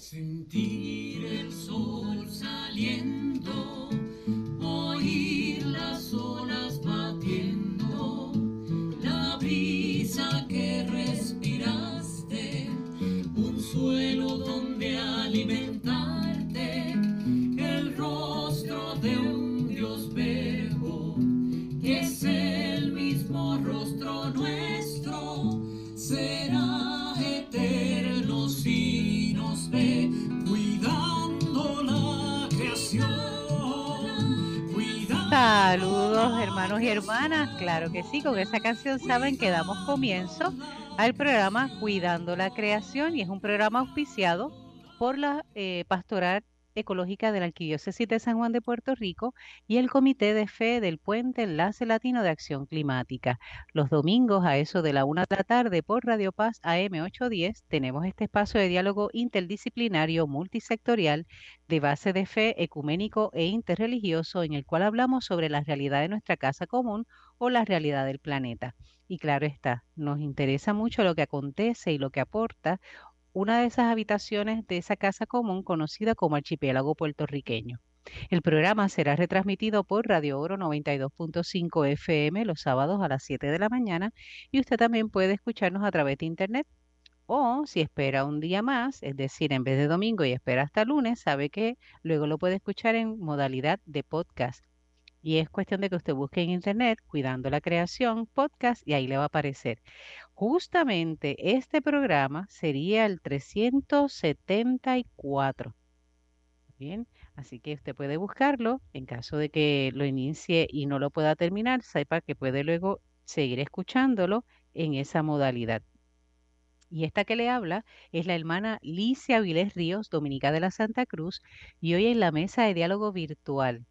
Sentir el sol saliendo, y hermanas, claro que sí, con esa canción saben que damos comienzo al programa Cuidando la Creación y es un programa auspiciado por la eh, Pastoral Ecológica de la Arquidiócesis de San Juan de Puerto Rico y el Comité de Fe del Puente Enlace Latino de Acción Climática. Los domingos a eso de la una de la tarde por Radio Paz AM 810 tenemos este espacio de diálogo interdisciplinario multisectorial de base de fe ecuménico e interreligioso en el cual hablamos sobre la realidad de nuestra casa común o la realidad del planeta. Y claro está, nos interesa mucho lo que acontece y lo que aporta una de esas habitaciones de esa casa común conocida como archipiélago puertorriqueño. El programa será retransmitido por Radio Oro 92.5 FM los sábados a las 7 de la mañana y usted también puede escucharnos a través de internet. O si espera un día más, es decir, en vez de domingo y espera hasta lunes, sabe que luego lo puede escuchar en modalidad de podcast. Y es cuestión de que usted busque en internet Cuidando la Creación podcast y ahí le va a aparecer. Justamente este programa sería el 374. Bien, así que usted puede buscarlo en caso de que lo inicie y no lo pueda terminar, sepa que puede luego seguir escuchándolo en esa modalidad. Y esta que le habla es la hermana Licia Avilés Ríos, dominica de la Santa Cruz, y hoy en la mesa de diálogo virtual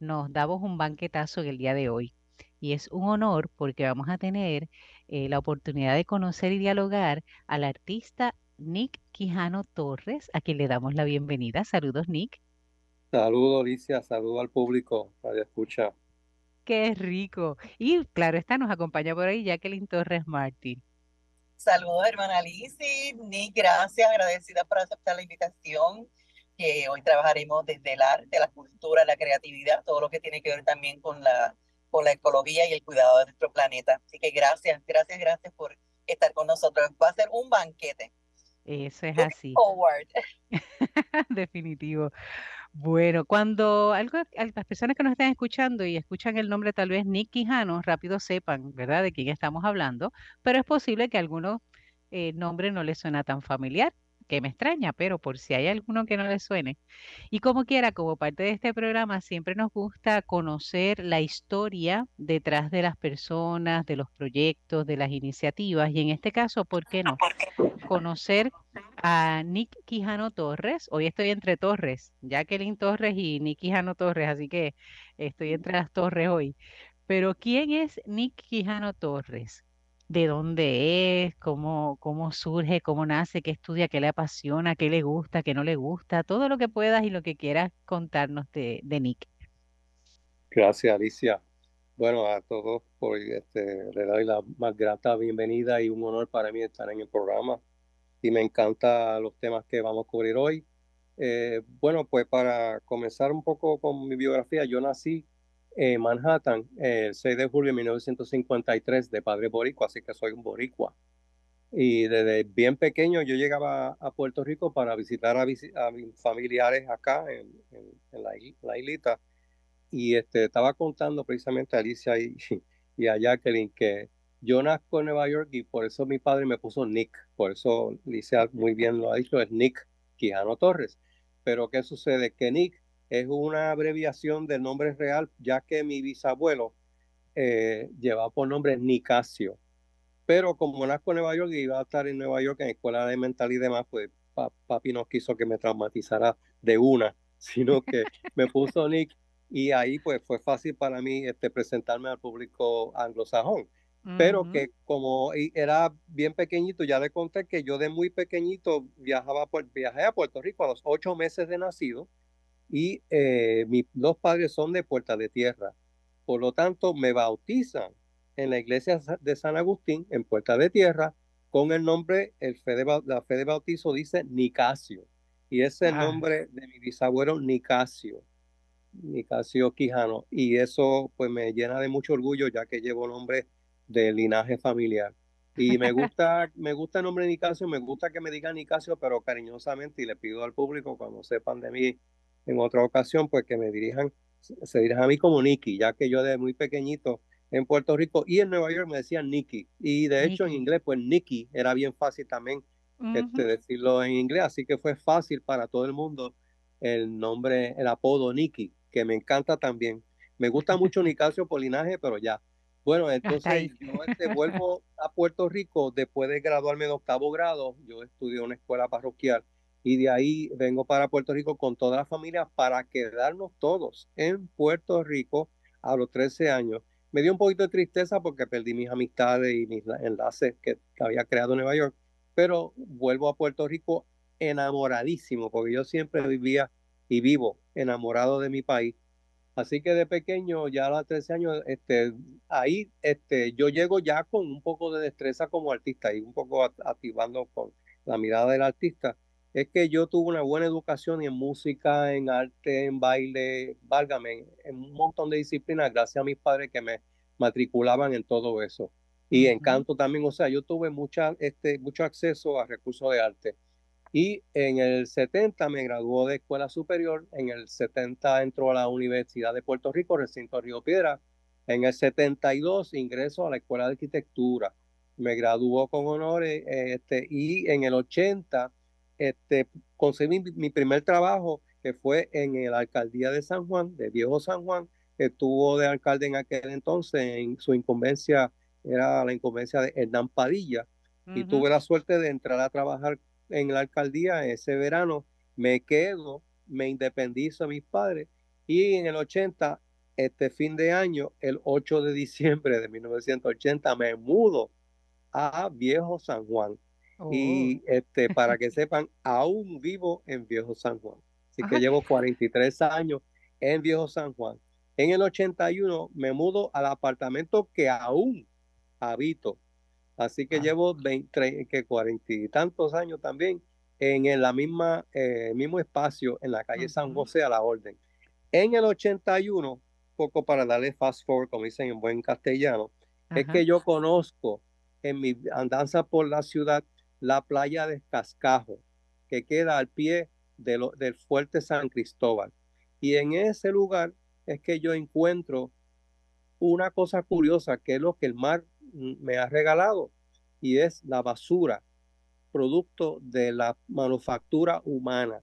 nos damos un banquetazo en el día de hoy. Y es un honor porque vamos a tener eh, la oportunidad de conocer y dialogar al artista Nick Quijano Torres, a quien le damos la bienvenida. Saludos, Nick. Saludos, Alicia, saludo al público, Radio Escucha. Qué rico. Y claro, está, nos acompaña por ahí Jacqueline Torres Martín. Saludos, hermana Lizzy. Nick, gracias, agradecida por aceptar la invitación. Que hoy trabajaremos desde el arte, la cultura, la creatividad, todo lo que tiene que ver también con la, con la ecología y el cuidado de nuestro planeta. Así que gracias, gracias, gracias por estar con nosotros. Va a ser un banquete. Eso es así. forward. Definitivo. Bueno, cuando algo, al- las personas que nos están escuchando y escuchan el nombre tal vez Nick Quijano, rápido sepan, ¿verdad?, de quién estamos hablando, pero es posible que algunos eh, nombre no les suena tan familiar, que me extraña, pero por si hay alguno que no les suene. Y como quiera, como parte de este programa, siempre nos gusta conocer la historia detrás de las personas, de los proyectos, de las iniciativas, y en este caso, ¿por qué no? conocer a Nick Quijano Torres. Hoy estoy entre Torres, Jacqueline Torres y Nick Quijano Torres, así que estoy entre las torres hoy. Pero ¿quién es Nick Quijano Torres? ¿De dónde es? ¿Cómo, cómo surge? ¿Cómo nace? ¿Qué estudia? ¿Qué le apasiona? ¿Qué le gusta? ¿Qué no le gusta? Todo lo que puedas y lo que quieras contarnos de, de Nick. Gracias, Alicia. Bueno, a todos por este, le doy la más grata bienvenida y un honor para mí estar en el programa. Y me encantan los temas que vamos a cubrir hoy. Eh, bueno, pues para comenzar un poco con mi biografía, yo nací en Manhattan el 6 de julio de 1953 de padre boricua, así que soy un boricua. Y desde bien pequeño yo llegaba a Puerto Rico para visitar a, a mis familiares acá en, la, la. Y este, estaba contando precisamente a Alicia y, y a Jacqueline que yo nazco en Nueva York y por eso mi padre me puso Nick. Por eso Alicia muy bien lo ha dicho, es Nick Quijano Torres. Pero ¿qué sucede? Que Nick es una abreviación del nombre real, ya que mi bisabuelo eh, llevaba por nombre Nicasio. Pero como nazco en Nueva York y iba a estar en Nueva York en escuela elemental y demás, pues pa- papi no quiso que me traumatizara de una, sino que me puso Nick y ahí pues fue fácil para mí este, presentarme al público anglosajón. Pero que como era bien pequeñito, ya le conté que yo de muy pequeñito viajaba por, viajé a Puerto Rico a los ocho meses de nacido y eh, mis dos padres son de Puerta de Tierra. Por lo tanto, me bautizan en la iglesia de San Agustín, en Puerta de Tierra, con el nombre, el fe de, la fe de bautizo dice Nicasio. Y ese es el nombre de mi bisabuelo Nicasio, Nicasio Quijano. Y eso pues me llena de mucho orgullo ya que llevo nombre de linaje familiar. Y me gusta, me gusta el nombre Nicasio, me gusta que me digan Nicasio, pero cariñosamente, y le pido al público cuando sepan de mí en otra ocasión, pues que me dirijan, se dirijan a mí como Nicky, ya que yo de muy pequeñito en Puerto Rico y en Nueva York me decían Nicky. Y de hecho en inglés, pues Nicky era bien fácil también este, decirlo en inglés, así que fue fácil para todo el mundo el nombre, el apodo Nicky, que me encanta también. Me gusta mucho Nicasio por linaje, pero ya. Bueno, entonces yo este, vuelvo a Puerto Rico después de graduarme de octavo grado. Yo estudié en una escuela parroquial y de ahí vengo para Puerto Rico con toda la familia para quedarnos todos en Puerto Rico a los 13 años me dio un poquito de tristeza porque perdí mis amistades y mis enlaces que, había creado en Nueva York, pero vuelvo a Puerto Rico enamoradísimo, porque yo siempre vivía y vivo enamorado de mi país. Así que de pequeño, ya a los 13 años, este, ahí este, yo llego ya con un poco de destreza como artista y un poco activando con la mirada del artista es que yo tuve una buena educación en música, en arte, en baile, válgame, en un montón de disciplinas, gracias a mis padres que me matriculaban en todo eso. Y en canto también, o sea, yo tuve mucha, este, mucho acceso a recursos de arte. Y en el 70 me graduó de escuela superior, en el 70 entró a la Universidad de Puerto Rico, recinto Río Piedra, en el 72 ingreso a la Escuela de Arquitectura, me graduó con honores, este, y en el 80 este, conseguí mi, primer trabajo, que fue en la alcaldía de San Juan, de Viejo San Juan. Estuvo de alcalde en aquel entonces, en su incumbencia era la incumbencia de Hernán Padilla. Y tuve la suerte de entrar a trabajar en la alcaldía ese verano. Me quedo, me independizo de mis padres. Y en el 80, este fin de año, el 8 de diciembre de 1980, me mudo a Viejo San Juan. Y oh. este, para que sepan, aún vivo en Viejo San Juan. Así que llevo 43 años en Viejo San Juan. En el 81 me mudo al apartamento que aún habito. Así que llevo 20, que 40 y tantos años también en la misma eh, mismo espacio en la calle San José a la orden. En el 81, poco para darle fast forward, como dicen en buen castellano, es que yo conozco en mi andanza por la ciudad la playa de Cascajo, que queda al pie de lo, del fuerte San Cristóbal. Y en ese lugar es que yo encuentro una cosa curiosa, que es lo que el mar me ha regalado, y es la basura, producto de la manufactura humana.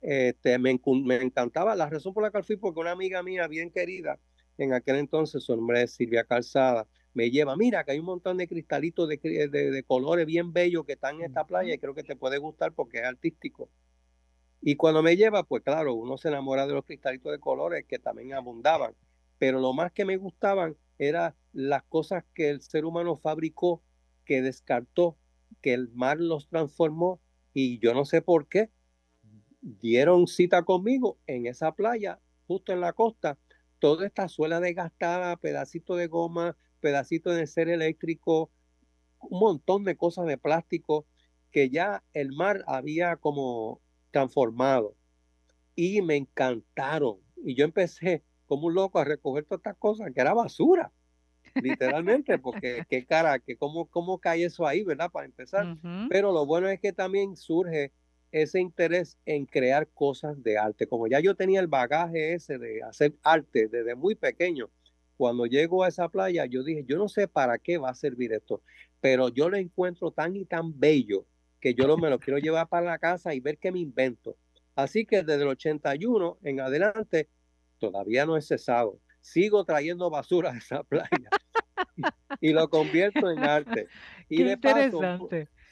Este, me, me, encantaba la razón por la que fui, porque una amiga mía bien querida, en aquel entonces su nombre es Silvia Calzada, me lleva, mira que hay un montón de cristalitos de, de, colores bien bellos que están en esta playa y creo que te puede gustar porque es artístico. Y cuando me lleva, pues claro, uno se enamora de los cristalitos de colores que también abundaban, pero lo más que me gustaban eran las cosas que el ser humano fabricó, que descartó, que el mar los transformó y yo no sé por qué dieron cita conmigo en esa playa, justo en la costa, toda esta suela desgastada, pedacitos de goma, pedacitos de ser eléctrico, un montón de cosas de plástico que ya el mar había como transformado. Y me encantaron. Y yo empecé como un loco a recoger todas estas cosas, que era basura, literalmente, porque qué cara, que cómo, cómo cae eso ahí, ¿verdad? Para empezar. Pero lo bueno es que también surge ese interés en crear cosas de arte. Como ya yo tenía el bagaje ese de hacer arte desde muy pequeño, cuando llego a esa playa, yo dije, yo no sé para qué va a servir esto, pero yo lo encuentro tan y tan bello que yo lo, me lo quiero llevar para la casa y ver qué me invento. Así que desde el 81 en adelante, todavía no he cesado. Sigo trayendo basura a esa playa y, lo convierto en arte. Y de Paso,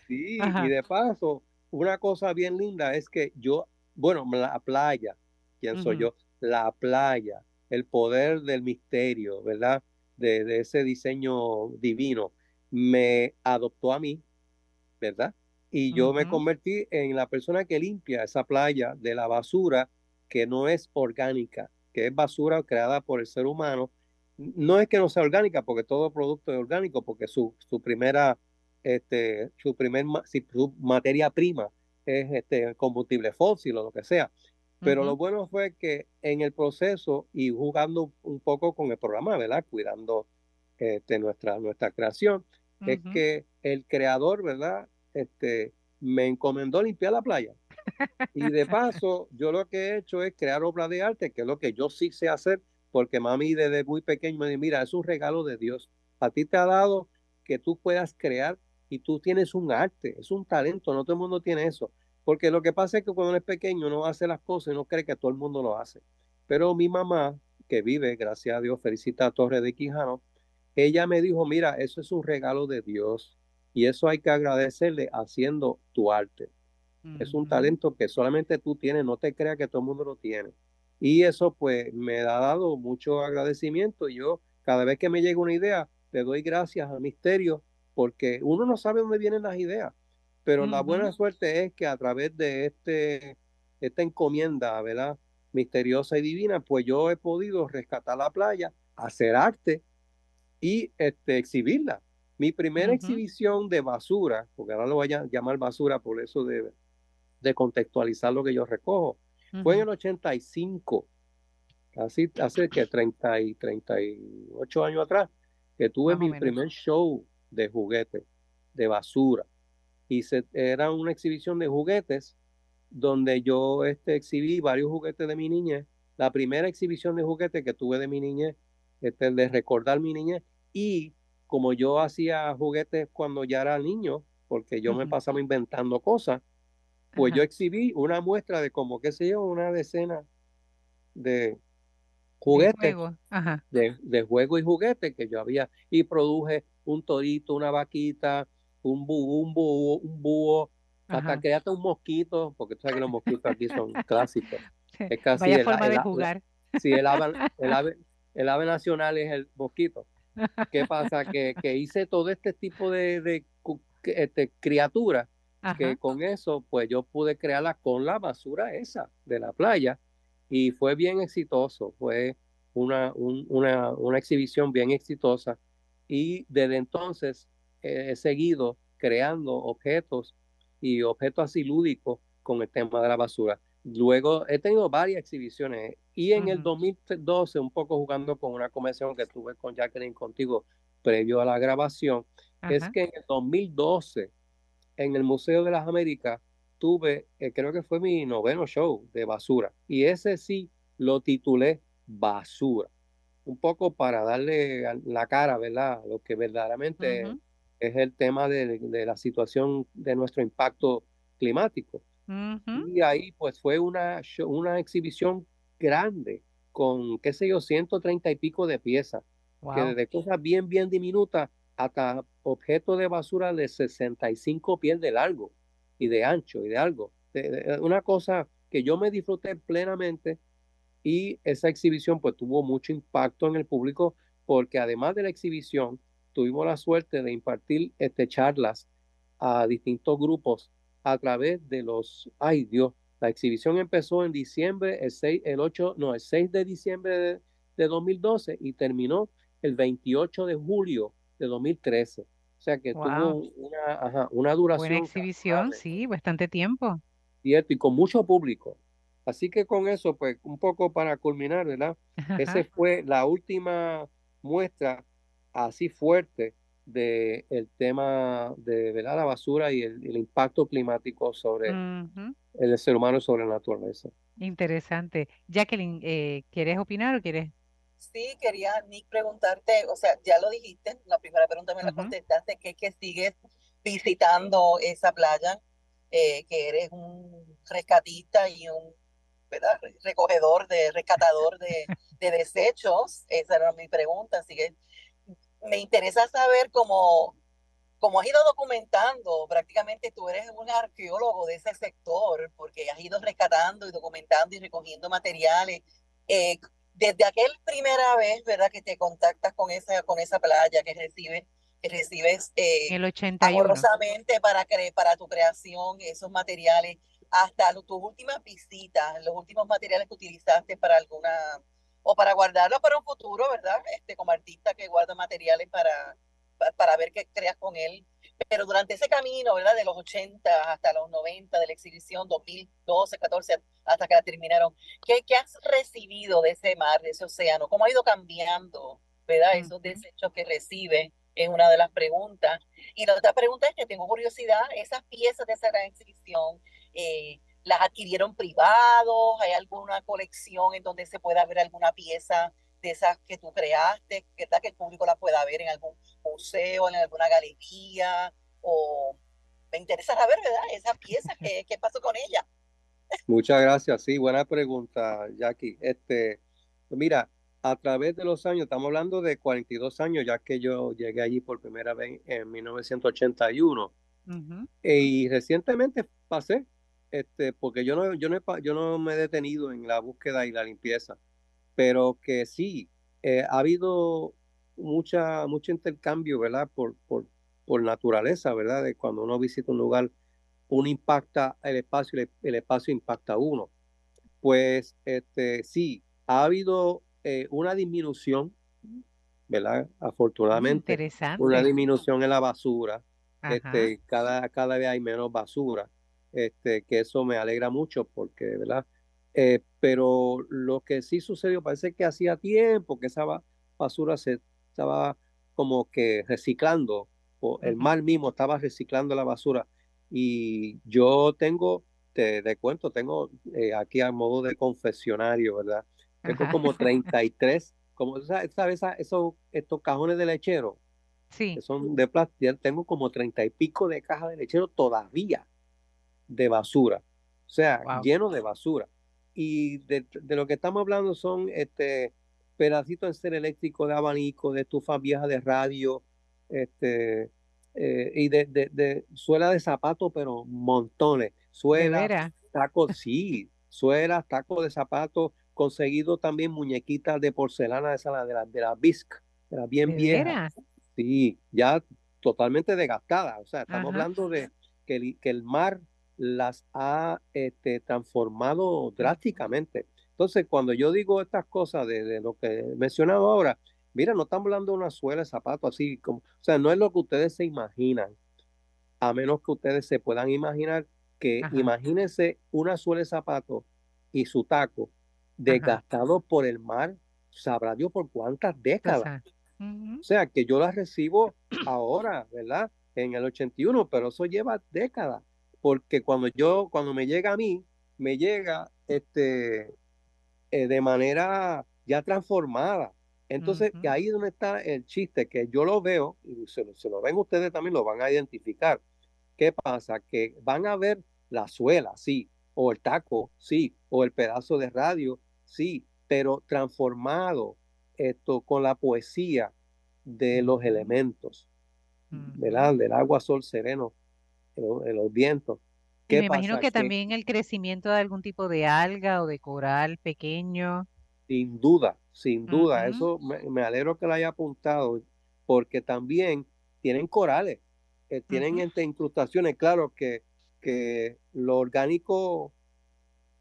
sí, y de paso, una cosa bien linda es que yo, bueno, la playa, ¿quién soy yo? La playa el poder del misterio, ¿verdad? De, ese diseño divino, me adoptó a mí, ¿verdad? Y yo me convertí en la persona que limpia esa playa de la basura que no es orgánica, que es basura creada por el ser humano. No es que no sea orgánica, porque todo producto es orgánico, porque su, su primera este, su primer su materia prima es este combustible fósil o lo que sea. Pero lo bueno fue que en el proceso y jugando un poco con el programa, ¿verdad? Cuidando este, nuestra, nuestra creación, es que el creador, ¿verdad? Este, me encomendó limpiar la playa. Y de paso, yo lo que he hecho es crear obras de arte, que es lo que yo sí sé hacer, porque mami desde muy pequeño me dice, mira, es un regalo de Dios. A ti te ha dado que tú puedas crear y tú tienes un arte, es un talento, no todo el mundo tiene eso. Porque lo que pasa es que cuando uno es pequeño no hace las cosas y no cree que todo el mundo lo hace. Pero mi mamá, que vive, gracias a Dios, felicita a Torre de Quijano, ella me dijo, mira, eso es un regalo de Dios y eso hay que agradecerle haciendo tu arte. Es un talento que solamente tú tienes, no te creas que todo el mundo lo tiene. Y eso pues me ha dado mucho agradecimiento. Yo cada vez que me llega una idea, le doy gracias al misterio porque uno no sabe dónde vienen las ideas. Pero la buena suerte es que a través de este, esta encomienda, ¿verdad? Misteriosa y divina, pues yo he podido rescatar la playa, hacer arte y este, exhibirla. Mi primera exhibición de basura, porque ahora lo voy a llamar basura por eso de, de contextualizar lo que yo recojo, fue en el 85, casi hace que 30 y 38 años atrás, que tuve mi primer show de juguetes, de basura. Y se, era una exhibición de juguetes donde yo este, exhibí varios juguetes de mi niñez. La primera exhibición de juguetes que tuve de mi niñez, este, de recordar mi niñez. Y como yo hacía juguetes cuando ya era niño, porque yo me pasaba inventando cosas, pues yo exhibí una muestra de como, qué sé yo, una decena de juguetes, de, de, juego y juguetes que yo había, y produje un torito, una vaquita, un búho, un búho, un búho hasta hasta un mosquito, porque tú sabes que los mosquitos aquí son clásicos. Es casi Vaya forma de jugar. Sí, el ave, el, ave, el ave nacional es el mosquito. ¿Qué pasa? Que, que hice todo este tipo de, de este, criaturas que con eso pues yo pude crearla con la basura esa de la playa y fue bien exitoso, fue una, una, una exhibición bien exitosa y desde entonces he seguido creando objetos y objetos así lúdicos con el tema de la basura. Luego he tenido varias exhibiciones y en el 2012, un poco jugando con una convención que tuve con Jacqueline contigo previo a la grabación, es que en el 2012 en el Museo de las Américas tuve, eh, creo que fue mi noveno show de basura. Y ese sí lo titulé Basura. Un poco para darle la cara, ¿verdad? Lo que verdaderamente es el tema de, la situación de nuestro impacto climático. Y ahí pues fue una, una exhibición grande con, qué sé yo, 130 y pico de piezas, que de cosas bien, bien diminutas hasta objetos de basura de 65 pies de largo y de ancho y de algo. una cosa que yo me disfruté plenamente y esa exhibición pues tuvo mucho impacto en el público porque además de la exhibición tuvimos la suerte de impartir este, charlas a distintos grupos a través de los, ay Dios, la exhibición empezó en diciembre, el 6, el 8, no, el 6 de diciembre de, de 2012 y terminó el 28 de julio de 2013. O sea que tuvo una, una duración. Buena exhibición, sí, bastante tiempo. Cierto, y con mucho público. Así que con eso, pues, un poco para culminar, ¿verdad? Esa fue la última muestra así fuerte del el tema de ¿verdad? la basura y el, impacto climático sobre el ser humano y sobre la naturaleza. Interesante. Jacqueline, eh, ¿quieres opinar o quieres Sí, quería, Nick, preguntarte, o sea, ya lo dijiste, la primera pregunta me la contestaste, que es que sigues visitando esa playa, eh, que eres un rescatista y un ¿verdad? recogedor, de rescatador de, de desechos. Esa era mi pregunta, así que me interesa saber cómo, cómo has ido documentando, prácticamente tú eres un arqueólogo de ese sector, porque has ido rescatando y documentando y recogiendo materiales. Eh, desde aquel primera vez, ¿verdad? Que te contactas con esa, con esa playa que recibes, que recibes eh, el 81. para, para tu creación, esos materiales, hasta tus últimas visitas, los últimos materiales que utilizaste para alguna, o para guardarlos para un futuro, ¿verdad? Este, como artista que guarda materiales para, para, ver qué creas con él. pero durante ese camino, ¿verdad? De los 80 hasta los 90, de la exhibición 2012, 14, hasta que la terminaron, ¿qué, qué has recibido de ese mar, de ese océano? ¿Cómo ha ido cambiando, ¿verdad? Esos desechos que recibe es una de las preguntas. Y la otra pregunta es que tengo curiosidad, esas piezas de esa gran exhibición, eh, ¿las adquirieron privados? ¿Hay alguna colección en donde se pueda ver alguna pieza de esas que tú creaste, ¿verdad? que el público la pueda ver en algún museo, en alguna galería? O me interesa saber, ¿verdad? Esa pieza, ¿qué, qué pasó con ella? Muchas gracias, sí, buena pregunta, Jackie. Este, mira, a través de los años, estamos hablando de 42 años, ya que yo llegué allí por primera vez en 1981. Y recientemente pasé, este, porque yo no, yo, no, yo no me he detenido en la búsqueda y la limpieza, pero que sí, eh, ha habido mucha, mucho intercambio, ¿verdad? Por, por, por naturaleza, ¿verdad? De cuando uno visita un lugar, uno impacta el espacio y el, espacio impacta a uno. Pues este, sí, ha habido eh, una disminución, ¿verdad? Afortunadamente, una disminución en la basura. Este, cada, cada vez hay menos basura, este, que eso me alegra mucho porque, ¿verdad? Eh, pero lo que sí sucedió, parece que hacía tiempo que esa basura se estaba como que reciclando, o el mar mismo estaba reciclando la basura. Y yo tengo, te, te cuento, tengo eh, aquí a modo de confesionario, ¿verdad? Tengo como 33, como sabes, esos estos cajones de lechero, sí. que son de plástico, tengo como 30 y pico de cajas de lechero todavía de basura, o sea, lleno de basura. Y de, lo que estamos hablando son este pedacitos de ser eléctrico, de abanico, de estufas viejas de radio, este, eh, y de, de, suela de zapato, pero montones. Suela, tacos, sí, suelas, tacos de zapatos, conseguido también muñequitas de porcelana de, de la, de la Bisc, de la bien vieja. Sí, ya totalmente desgastadas. O sea, estamos hablando de que el, que el mar las ha este, transformado drásticamente. Entonces, cuando yo digo estas cosas de, de, lo que he mencionado ahora, mira, no estamos hablando de una suela de zapato así como, o sea, no es lo que ustedes se imaginan, a menos que ustedes se puedan imaginar que imagínense una suela de zapato y su taco desgastado por el mar, sabrá Dios por cuántas décadas. O sea, que yo las recibo ahora, ¿verdad? En el 81, pero eso lleva décadas, porque cuando yo, cuando me llega a mí, me llega este, eh, de manera ya transformada. Entonces, que ahí es donde está el chiste, que yo lo veo, y se, se, lo ven ustedes también, lo van a identificar. ¿Qué pasa? Que van a ver la suela, sí, o el taco, sí, o el pedazo de radio, sí, pero transformado esto con la poesía de los elementos, ¿verdad? Del agua, sol, sereno, en los vientos. me imagino que, también el crecimiento de algún tipo de alga o de coral pequeño. Sin duda, sin duda. Eso me, alegro que lo haya apuntado, porque también tienen corales, eh, tienen entre incrustaciones. Claro que que lo orgánico,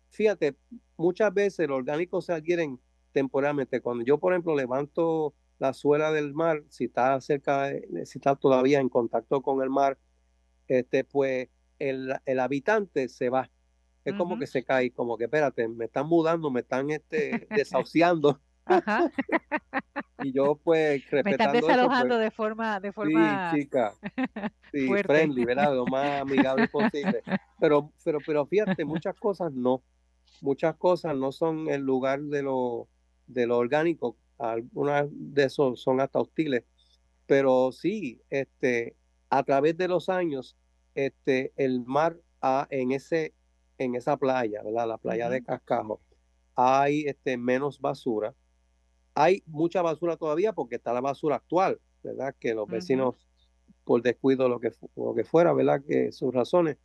fíjate, muchas veces los orgánicos se adquieren temporalmente. Cuando yo, por ejemplo, levanto la suela del mar, si está cerca, si está todavía en contacto con el mar, este, pues el, el habitante se va. Es como que se cae, como que espérate, me están mudando, me están este, desahuciando. Ajá. y yo pues respetando Me están pues desalojando de forma de forma sí, chica. Sí, friendly, ¿verdad? Lo más amigable posible. Pero pero pero fíjate, muchas cosas no. Muchas cosas no son el lugar de lo de lo orgánico, algunas de esos son hasta hostiles, pero sí, este a través de los años este el mar ha, en ese en esa playa, ¿verdad? La playa de Cascajo, hay este menos basura hay mucha basura todavía porque está la basura actual, ¿verdad? Que los vecinos, por descuido, lo que, lo que fuera, ¿verdad? Que sus razones,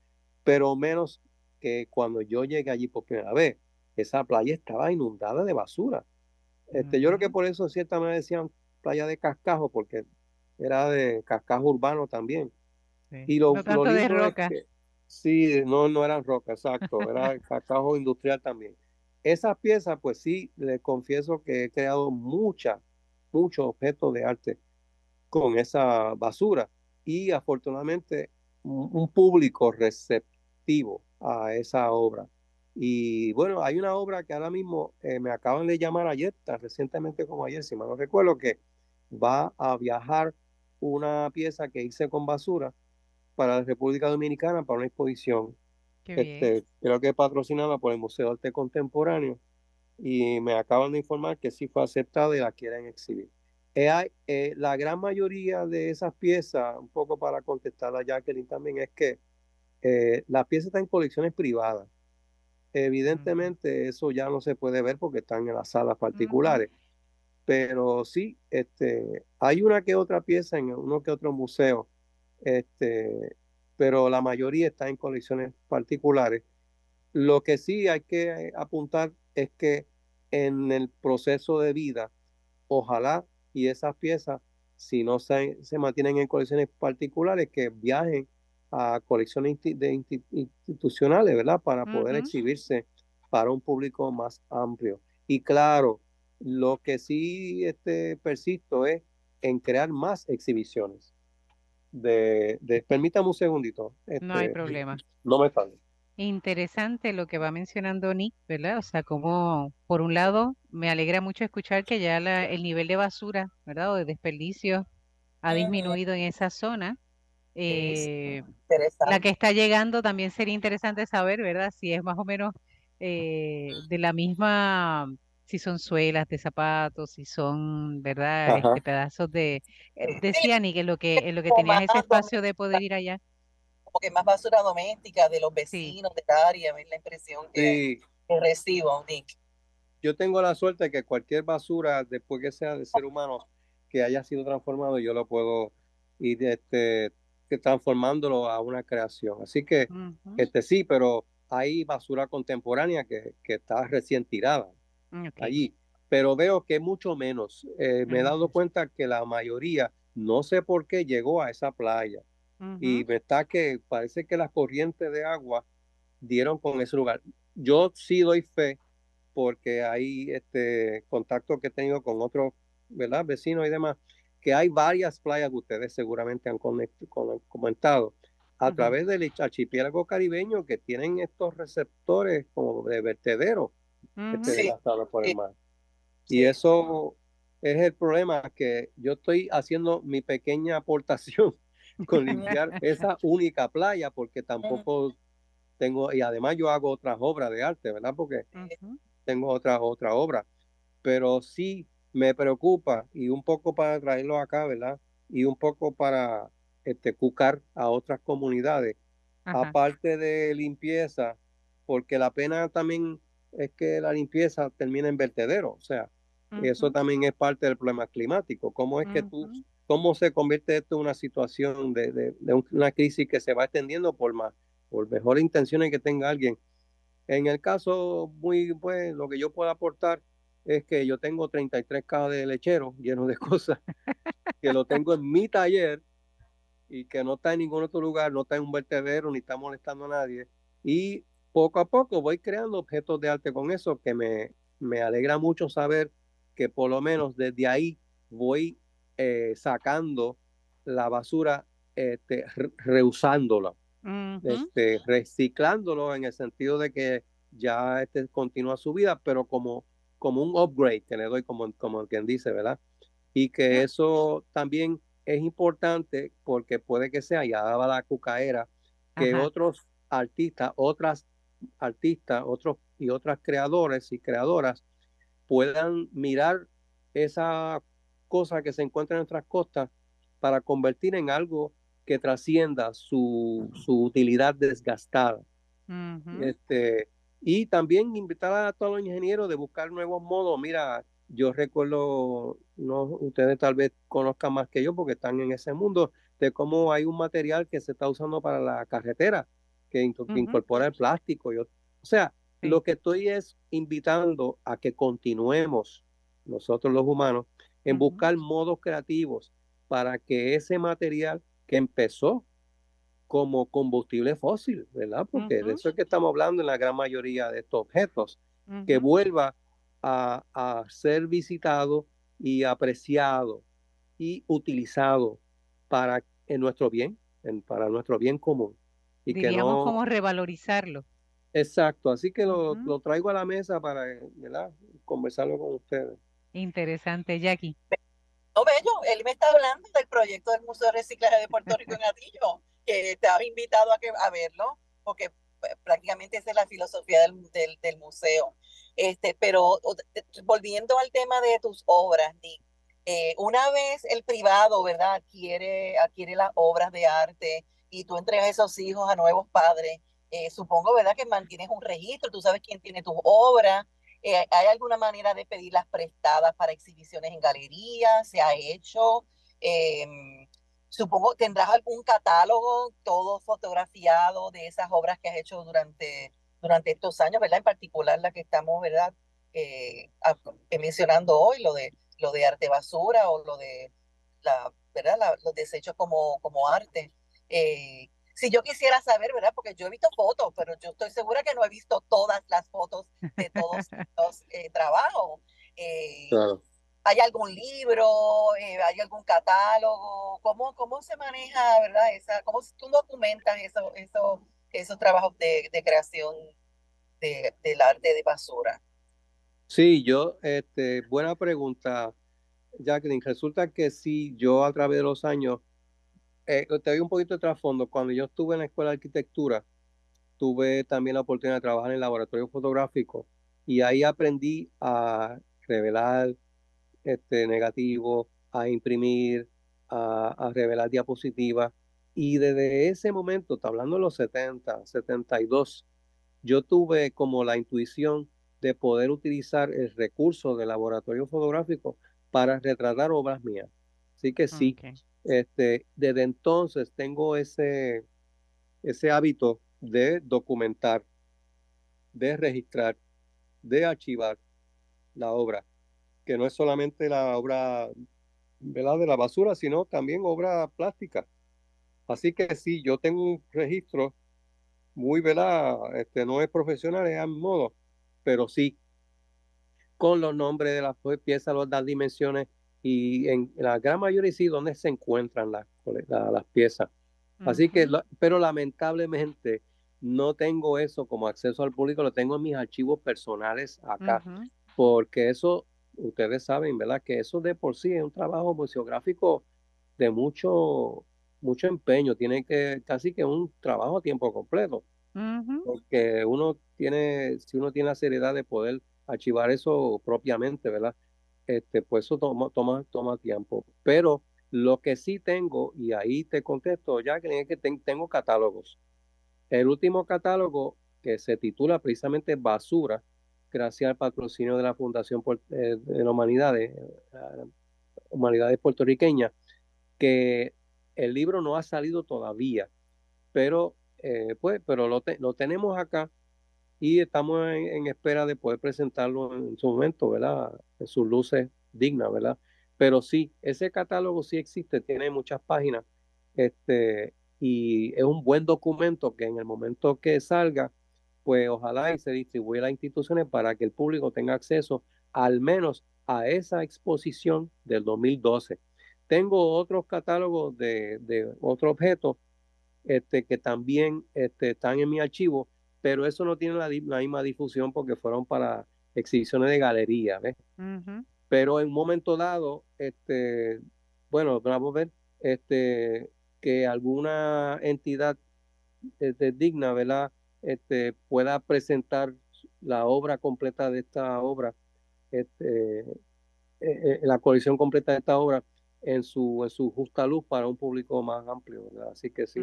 pero menos que cuando yo llegué allí por primera vez, esa playa estaba inundada de basura. Este, Yo creo que por eso en cierta manera decían playa de cascajo, porque era de cascajo urbano también. Y lo, no de roca. sí, no, no eran roca, exacto, era cascajo industrial también. Esas piezas, pues sí, les confieso que he creado muchas, muchos objetos de arte con esa basura. y afortunadamente un, público receptivo a esa obra. Y bueno, hay una obra que ahora mismo eh, me acaban de llamar ayer, tan recientemente como ayer, si mal no recuerdo, que va a viajar una pieza que hice con basura para la República Dominicana para una exposición. Este, creo que patrocinada por el Museo de Arte Contemporáneo y me acaban de informar que sí fue aceptada y la quieren exhibir. Eh, eh, la gran mayoría de esas piezas, un poco para contestar a Jacqueline también, es que eh, las piezas están en colecciones privadas. Evidentemente eso ya no se puede ver porque están en las salas particulares. Pero sí, este, hay una que otra pieza en uno que otro museo, este, pero la mayoría está en colecciones particulares. Lo que sí hay que apuntar es que en el proceso de vida, ojalá y esas piezas, si no se, se mantienen en colecciones particulares, que viajen a colecciones institucionales, ¿verdad? Para poder exhibirse para un público más amplio. Y claro, lo que sí este, persisto es en crear más exhibiciones. De, de permítame un segundito. no hay este, problema. No me falta. Interesante lo que va mencionando Nick, ¿verdad? O sea, como por un lado me alegra mucho escuchar que ya el nivel de basura, ¿verdad? O de desperdicio ha disminuido en esa zona. Eh, la que está llegando también sería interesante saber, ¿verdad? Si es más o menos eh, de la misma, si son suelas de zapatos, si son, ¿verdad? Este, pedazos de, eh, decía Nick, en lo que, en lo que tenías ese espacio de poder ir allá. que más basura doméstica de los vecinos de la área, es la impresión que, recibo, Nick. Yo tengo la suerte de que cualquier basura, después que sea de ser humano, que haya sido transformado, yo lo puedo ir este, transformándolo a una creación. Así que, este sí, pero hay basura contemporánea que, que está recién tirada allí. Pero veo que mucho menos. Eh, me he dado cuenta que la mayoría, no sé por qué, llegó a esa playa y me está que parece que las corrientes de agua dieron con ese lugar. Yo sí doy fe porque hay este contacto que he tenido con otros ¿verdad? vecinos y demás, que hay varias playas que ustedes seguramente han comentado a través del archipiélago caribeño que tienen estos receptores como de vertedero este, por el mar. Y eso es el problema que yo estoy haciendo mi pequeña aportación con limpiar esa única playa porque tampoco tengo, y además yo hago otras obras de arte, ¿verdad? Porque tengo otra, otra obra, pero sí me preocupa y un poco para traerlo acá, ¿verdad? Y un poco para este, cucar a otras comunidades, aparte de limpieza, porque la pena también es que la limpieza termina en vertedero, o sea, eso también es parte del problema climático. ¿Cómo es que tú cómo se convierte esto en una situación de, una crisis que se va extendiendo por más, por mejores intenciones que tenga alguien. En el caso muy, pues, lo que yo puedo aportar es que yo tengo 33 cajas de lechero llenos de cosas, que lo tengo en mi taller y que no está en ningún otro lugar, no está en un vertedero, ni está molestando a nadie. Y poco a poco voy creando objetos de arte con eso, que me, me alegra mucho saber que por lo menos desde ahí voy eh, sacando la basura, este, reusándola, este, reciclándolo en el sentido de que ya este continúa su vida, pero como, como un upgrade que le doy, como, como quien dice, ¿verdad? Y que eso también es importante porque puede que sea, ya daba la cucaera, que otros artistas, otras artistas, otros y otras creadores y creadoras puedan mirar esa cosas que se encuentran en nuestras costas para convertir en algo que trascienda su, su utilidad desgastada. este, y también invitar a todos los ingenieros de buscar nuevos modos. Mira, yo recuerdo, no, ustedes tal vez conozcan más que yo porque están en ese mundo, de cómo hay un material que se está usando para la carretera, que, incorpora el plástico. Yo, o sea, lo que estoy es invitando a que continuemos nosotros los humanos en buscar modos creativos para que ese material que empezó como combustible fósil, ¿verdad? Porque de eso es que estamos hablando en la gran mayoría de estos objetos, que vuelva a, a, ser visitado y apreciado y utilizado para en nuestro bien, en, para nuestro bien común. Y Diríamos como revalorizarlo. Exacto, así que lo, lo, traigo a la mesa para ¿verdad? conversarlo con ustedes. Interesante, Jackie. No, Bello, él me está hablando del proyecto del Museo de Reciclaje de Puerto Rico en Atillo, que te ha invitado a, que, a verlo, porque pues, prácticamente esa es la filosofía del, del, del museo. Este, pero volviendo al tema de tus obras, Nick, eh, una vez el privado, ¿verdad?, adquiere, adquiere las obras de arte y tú entregas esos hijos a nuevos padres, eh, supongo, ¿verdad?, que mantienes un registro, tú sabes quién tiene tus obras. Eh, ¿Hay alguna manera de pedirlas prestadas para exhibiciones en galerías? ¿Se ha hecho? Em, supongo, ¿tendrás algún catálogo todo fotografiado de esas obras que has hecho durante, durante estos años, ¿verdad? En particular la que estamos, ¿verdad? mencionando hoy, lo de lo de arte basura o lo de la, ¿verdad? los desechos como, como arte. Eh, si yo quisiera saber, ¿verdad? Porque yo he visto fotos, pero yo estoy segura que no he visto todas las fotos de todos los eh, trabajos. Eh, ¿Hay algún libro? ¿Hay algún catálogo? ¿Cómo, cómo se maneja, verdad? Esa, ¿Cómo tú documentas eso, eso, esos trabajos de, de creación de, del arte de basura? Sí, yo, este, buena pregunta, Jacqueline. Resulta que sí, yo a través de los años, eh, te doy un poquito de trasfondo. Cuando yo estuve en la escuela de arquitectura, tuve también la oportunidad de trabajar en el laboratorio fotográfico y ahí aprendí a revelar este, negativos, a imprimir, a, a revelar diapositivas. Y desde ese momento, está hablando de los 70, 72, yo tuve como la intuición de poder utilizar el recurso del laboratorio fotográfico para retratar obras mías. Así que sí, este, desde entonces tengo ese, ese hábito de documentar, de registrar, de archivar la obra, que no es solamente la obra de la basura, sino también obra plástica. Así que sí, yo tengo un registro muy, ¿verdad? Este, no es profesional, es a modo, pero sí con los nombres de las piezas, las dimensiones y en la gran mayoría sí donde se encuentran las, las piezas. Así que, pero lamentablemente no tengo eso como acceso al público, lo tengo en mis archivos personales acá, porque eso, ustedes saben, ¿verdad? Que eso de por sí es un trabajo museográfico de mucho, mucho empeño, tiene que casi que un trabajo a tiempo completo, porque uno tiene, si uno tiene la seriedad de poder archivar eso propiamente, ¿verdad? Este, pues eso toma, toma, toma tiempo. Pero lo que sí tengo, y ahí te contesto, ya que tengo catálogos. El último catálogo que se titula precisamente Basura, gracias al patrocinio de la Fundación eh, de la Humanidades, eh, Humanidades Puertorriqueñas, que el libro no ha salido todavía, pero eh, pues, pero lo, lo tenemos acá y estamos en, espera de poder presentarlo en su momento, ¿verdad? En sus luces dignas, ¿verdad? Pero sí, ese catálogo sí existe, tiene muchas páginas, este, y es un buen documento que en el momento que salga, pues ojalá y se distribuya a las instituciones para que el público tenga acceso al menos a esa exposición del 2012. Tengo otros catálogos de, de otros objetos este, que también este, están en mi archivo, pero eso no tiene la, misma difusión porque fueron para exhibiciones de galería, ¿ves? Pero en un momento dado, este, bueno, vamos a ver, este, que alguna entidad este, digna, ¿verdad? Este, pueda presentar la obra completa de esta obra, este, eh, eh, la colección completa de esta obra en su, en su justa luz para un público más amplio, ¿verdad? Así que sí.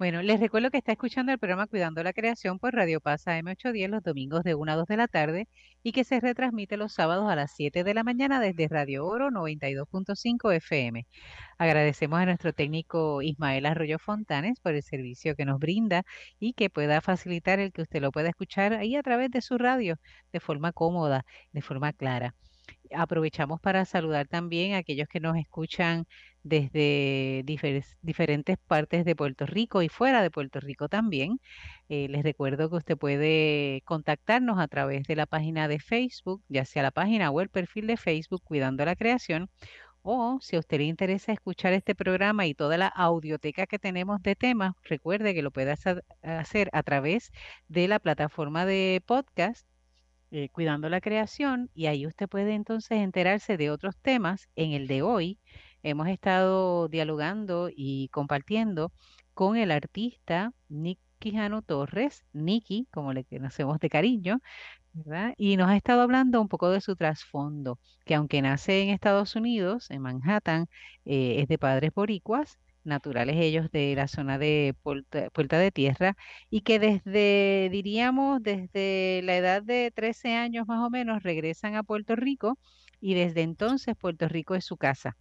Bueno, les recuerdo que está escuchando el programa Cuidando la Creación por Radio Pasa M810 los domingos de 1 a 2 de la tarde y que se retransmite los sábados a las 7 de la mañana desde Radio Oro 92.5 FM. Agradecemos a nuestro técnico Ismael Arroyo Fontanes por el servicio que nos brinda y que pueda facilitar el que usted lo pueda escuchar ahí a través de su radio de forma cómoda, de forma clara. Aprovechamos para saludar también a aquellos que nos escuchan desde diferentes partes de Puerto Rico y fuera de Puerto Rico también. Eh, les recuerdo que usted puede contactarnos a través de la página de Facebook, ya sea la página o el perfil de Facebook Cuidando la Creación, O si a usted le interesa escuchar este programa y toda la audioteca que tenemos de temas, recuerde que lo puede hacer a través de la plataforma de podcast eh, Cuidando la Creación y ahí usted puede entonces enterarse de otros temas. En el de hoy hemos estado dialogando y compartiendo con el artista Nick Quijano Torres, Nicky, como le conocemos de cariño. Y nos ha estado hablando un poco de su trasfondo, que aunque nace en Estados Unidos, en Manhattan, eh, es de padres boricuas, naturales ellos de la zona de Puerta, de Tierra, y que desde, diríamos, desde la edad de 13 años más o menos, regresan a Puerto Rico y desde entonces Puerto Rico es su casa.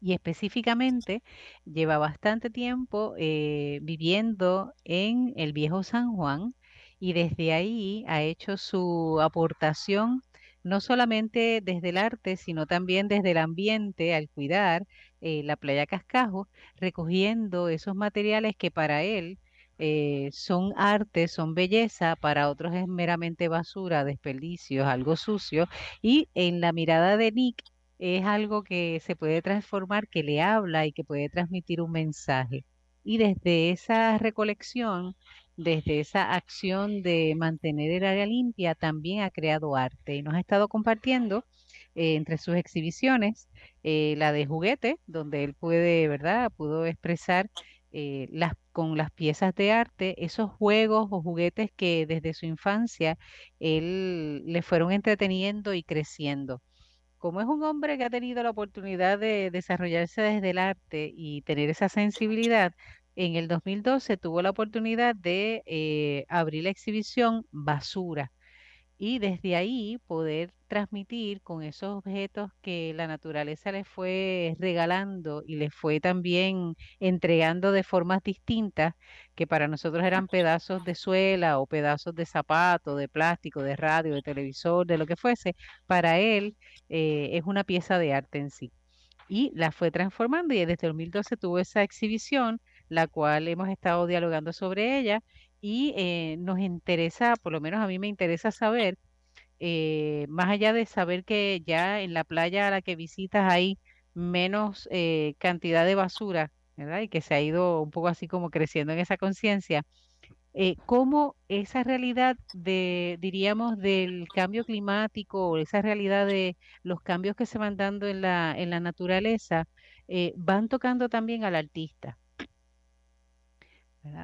Y específicamente lleva bastante tiempo eh, viviendo en el viejo San Juan y desde ahí ha hecho su aportación no solamente desde el arte, sino también desde el ambiente al cuidar eh, la playa Cascajo, recogiendo esos materiales que para él eh, son arte, son belleza, para otros es meramente basura, desperdicios, algo sucio. Y en la mirada de Nick es algo que se puede transformar, que le habla y que puede transmitir un mensaje. Y desde esa recolección, desde esa acción de mantener el área limpia, también ha creado arte y nos ha estado compartiendo eh, entre sus exhibiciones eh, la de juguete, donde él puede, ¿verdad? Pudo expresar eh, las, con las piezas de arte esos juegos o juguetes que desde su infancia él le fueron entreteniendo y creciendo como es un hombre que ha tenido la oportunidad de desarrollarse desde el arte y tener esa sensibilidad, en el 2012 tuvo la oportunidad de eh, abrir la exhibición Basura y desde ahí poder transmitir con esos objetos que la naturaleza le fue regalando y le fue también entregando de formas distintas, que para nosotros eran pedazos de suela o pedazos de zapato, de plástico, de radio, de televisor, de lo que fuese, para él eh, es una pieza de arte en sí. Y la fue transformando y desde el 2012 tuvo esa exhibición, la cual hemos estado dialogando sobre ella y eh, nos interesa, por lo menos a mí me interesa saber, eh, más allá de saber que ya en la playa a la que visitas hay menos eh, cantidad de basura, ¿verdad? Y que se ha ido un poco así como creciendo en esa conciencia, cómo esa realidad de, diríamos, del cambio climático esa realidad de los cambios que se van dando en la, en la naturaleza, van tocando también al artista.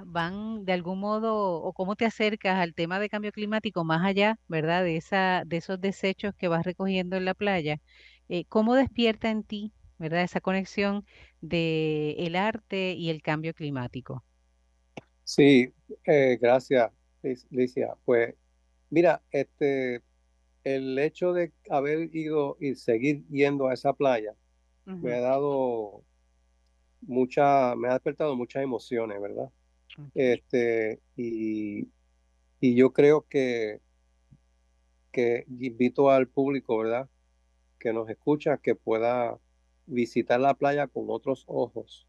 Van de algún modo, o cómo te acercas al tema de cambio climático más allá, ¿verdad? De, esa, de esos desechos que vas recogiendo en la playa. Eh, ¿Cómo despierta en ti, ¿verdad? Esa conexión de el arte y el cambio climático. Sí, eh, gracias, Licia. Pues mira, este, el hecho de haber ido y seguir yendo a esa playa me ha dado mucha, me ha despertado muchas emociones, ¿verdad? Este, y, y yo creo que, que invito al público, ¿verdad? Que nos escucha, que pueda visitar la playa con otros ojos.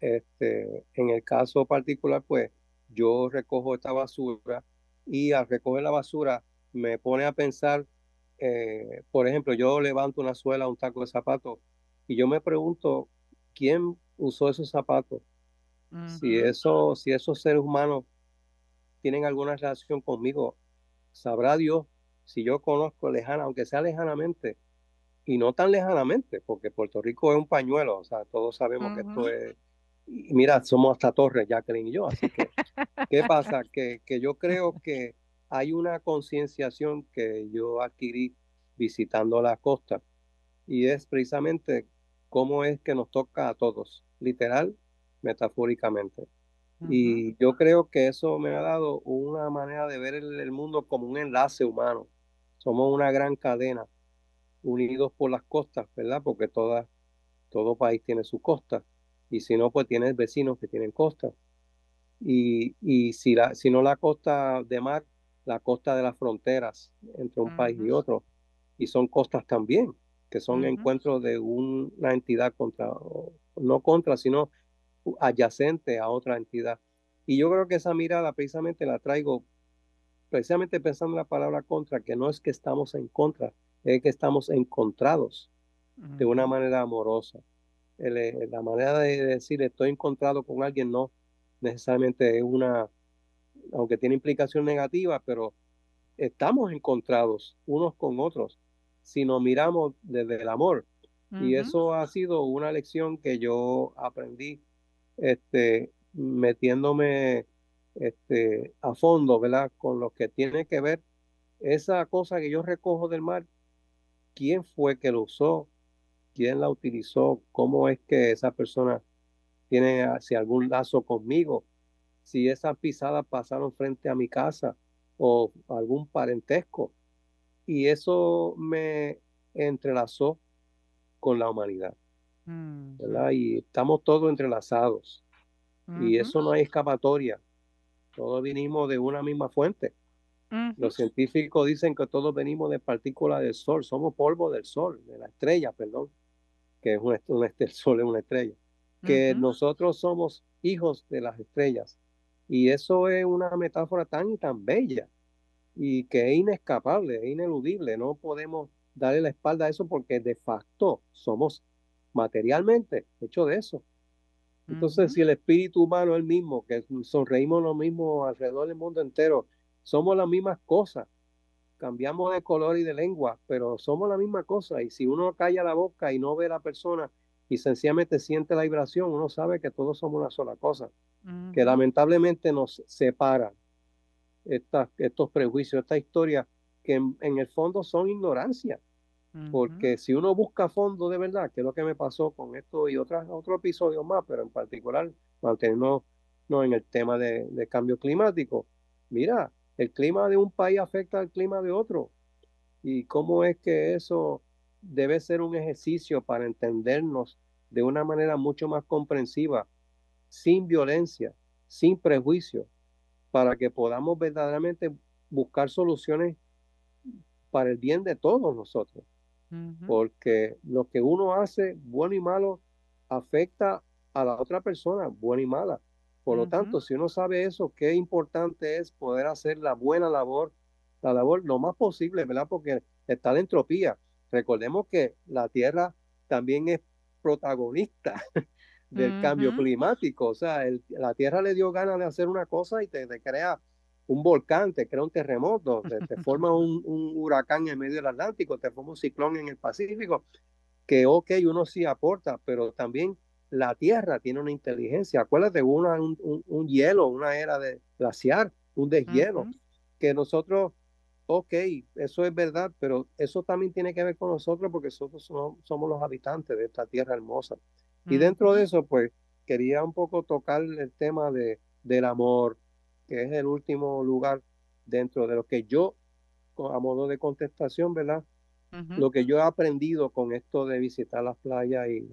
Este, en el caso particular, pues yo recojo esta basura y al recoger la basura me pone a pensar, eh, por ejemplo, yo levanto una suela, un taco de zapatos y yo me pregunto, ¿quién usó esos zapatos? Si, eso, si esos seres humanos tienen alguna relación conmigo, sabrá Dios si yo conozco lejana, aunque sea lejanamente, y no tan lejanamente, porque Puerto Rico es un pañuelo, o sea, todos sabemos que esto es... Y mira, somos hasta Torres, Jacqueline y yo, así que, ¿qué pasa? Que, que yo creo que hay una concienciación que yo adquirí visitando la costa, y es precisamente cómo es que nos toca a todos, literal metafóricamente. Y yo creo que eso me ha dado una manera de ver el, mundo como un enlace humano. Somos una gran cadena, unidos por las costas, ¿verdad? Porque toda, todo país tiene su costa. Y si no, pues tienes vecinos que tienen costas. Y, y si, la, si no la costa de mar, la costa de las fronteras entre un país y otro. Y son costas también, que son encuentros de una entidad contra, no contra, sino adyacente a otra entidad. Y yo creo que esa mirada precisamente la traigo precisamente pensando en la palabra contra, que no es que estamos en contra, es que estamos encontrados. de una manera amorosa. la manera de decir estoy encontrado con alguien no necesariamente es una, aunque tiene implicación negativa, pero estamos encontrados unos con otros si nos miramos desde el amor. Y eso ha sido una lección que yo aprendí este, metiéndome este, a fondo, ¿verdad? Con lo que tiene que ver esa cosa que yo recojo del mar, quién fue que lo usó, quién la utilizó, cómo es que esa persona tiene si algún lazo conmigo, si esas pisadas pasaron frente a mi casa o algún parentesco. Y eso me entrelazó con la humanidad. Mm, ¿verdad? Y estamos todos entrelazados. Y eso no hay escapatoria. Todos venimos de una misma fuente. Los científicos dicen que todos venimos de partículas del sol, somos polvo del sol, de la estrella, perdón, que es un, el sol es una estrella, que nosotros somos hijos de las estrellas. Y eso es una metáfora tan y tan bella y que es inescapable, es ineludible. No podemos darle la espalda a eso porque de facto somos materialmente hechos de eso. Entonces, si el espíritu humano es el mismo, que sonreímos lo mismo alrededor del mundo entero, somos las mismas cosas. Cambiamos de color y de lengua, pero somos la misma cosa. Y si uno calla la boca y no ve a la persona y sencillamente siente la vibración, uno sabe que todos somos una sola cosa, que lamentablemente nos separa estos prejuicios, esta historia, que en, el fondo son ignorancia. Porque si uno busca fondo de verdad, que es lo que me pasó con esto y otras, otros episodios más, pero en particular mantenernos no en el tema de, de cambio climático, mira, el clima de un país afecta al clima de otro. Y cómo es que eso debe ser un ejercicio para entendernos de una manera mucho más comprensiva, sin violencia, sin prejuicio, para que podamos verdaderamente buscar soluciones para el bien de todos nosotros. Porque lo que uno hace, bueno y malo, afecta a la otra persona, buena y mala. Por lo tanto, si uno sabe eso, qué importante es poder hacer la buena labor, la labor lo más posible, ¿verdad? Porque está la entropía. Recordemos que la Tierra también es protagonista del cambio climático. O sea, la Tierra le dio ganas de hacer una cosa y te, crea un volcán, te crea un terremoto, te, forma un, un, huracán en medio del Atlántico, te forma un ciclón en el Pacífico, que ok, uno sí aporta, pero también la Tierra tiene una inteligencia. Acuérdate, una, un, un, hielo, una era de glaciar, un deshielo, que nosotros, ok, eso es verdad, pero eso también tiene que ver con nosotros porque nosotros somos, los habitantes de esta tierra hermosa. Y dentro de eso, pues, quería un poco tocar el tema de, del amor, que es el último lugar dentro de lo que yo, a modo de contestación, ¿verdad? Lo que yo he aprendido con esto de visitar las playas y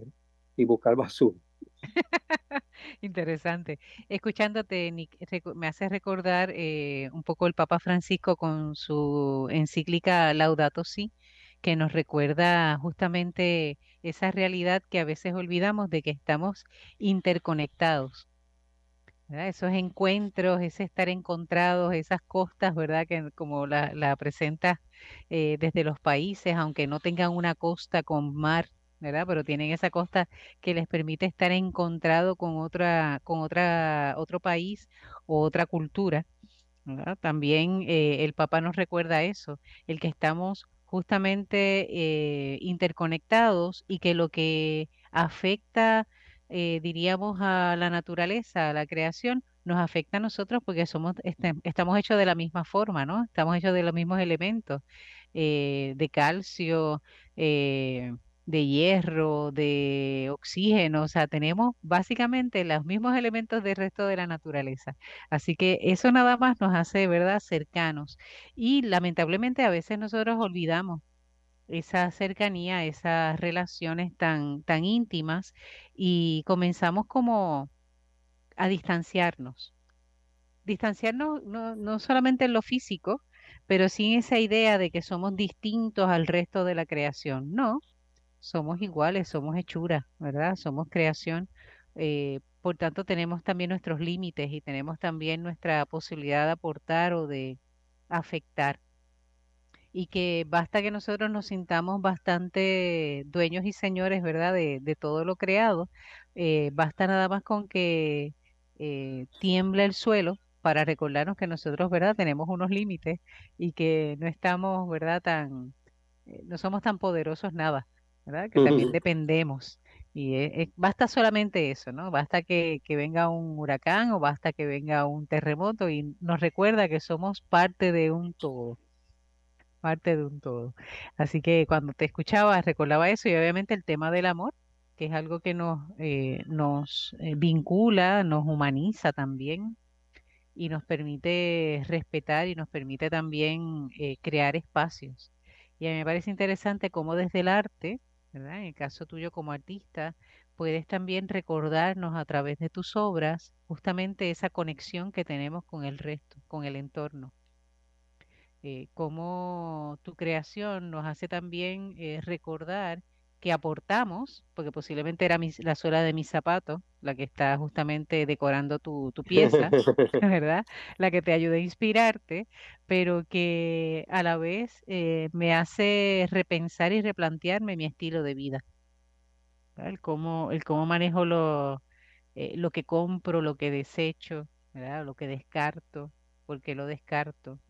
y buscar basura. Interesante. Escuchándote, Nick, me hace recordar eh, un poco el Papa Francisco con su encíclica Laudato Si, que nos recuerda justamente esa realidad que a veces olvidamos de que estamos interconectados. Esos encuentros, ese estar encontrados, esas costas, ¿verdad? Que como la, la presenta eh, desde los países, aunque no tengan una costa con mar, ¿verdad? Pero tienen esa costa que les permite estar encontrado con otra, con otra, otro país o otra cultura. También eh, el Papa nos recuerda eso, el que estamos justamente eh, interconectados y que lo que afecta, eh, diríamos, a la naturaleza, a la creación, nos afecta a nosotros porque somos, este, estamos hechos de la misma forma, ¿no? Estamos hechos de los mismos elementos, de calcio, de hierro, de oxígeno, o sea, tenemos básicamente los mismos elementos del resto de la naturaleza. Así que eso nada más nos hace, ¿verdad?, cercanos. Y lamentablemente a veces nosotros olvidamos esa cercanía, esas relaciones tan, tan íntimas y comenzamos como a distanciarnos. Distanciarnos no, no solamente en lo físico, pero sin esa idea de que somos distintos al resto de la creación. No, somos iguales, somos hechura, ¿verdad? Somos creación. Eh, por tanto, tenemos también nuestros límites y tenemos también nuestra posibilidad de aportar o de afectar. Y que basta que nosotros nos sintamos bastante dueños y señores, ¿verdad? De, de todo lo creado. eh, basta nada más con que eh, tiemble el suelo para recordarnos que nosotros, ¿verdad? Tenemos unos límites y que no estamos, ¿verdad? Tan, eh, no somos tan poderosos nada, ¿verdad? Que también dependemos. Y basta solamente eso, ¿no? Basta que, que venga un huracán o basta que venga un terremoto y nos recuerda que somos parte de un todo, parte de un todo. Así que cuando te escuchaba recordaba eso y obviamente el tema del amor, que es algo que nos, eh, nos eh, vincula, nos humaniza también y nos permite respetar y nos permite también eh, crear espacios. Y a mí me parece interesante cómo desde el arte. En el caso tuyo como artista, puedes también recordarnos a través de tus obras justamente esa conexión que tenemos con el resto, con el entorno. Eh, cómo tu creación nos hace también eh, recordar que aportamos, porque posiblemente era la suela de mis zapatos, la que está justamente decorando tu, tu pieza, ¿verdad? La que te ayuda a inspirarte, pero que a la vez eh, me hace repensar y replantearme mi estilo de vida, ¿verdad? El cómo, el cómo manejo lo, eh, lo que compro, lo que desecho, ¿verdad? Lo que descarto, por qué lo descarto.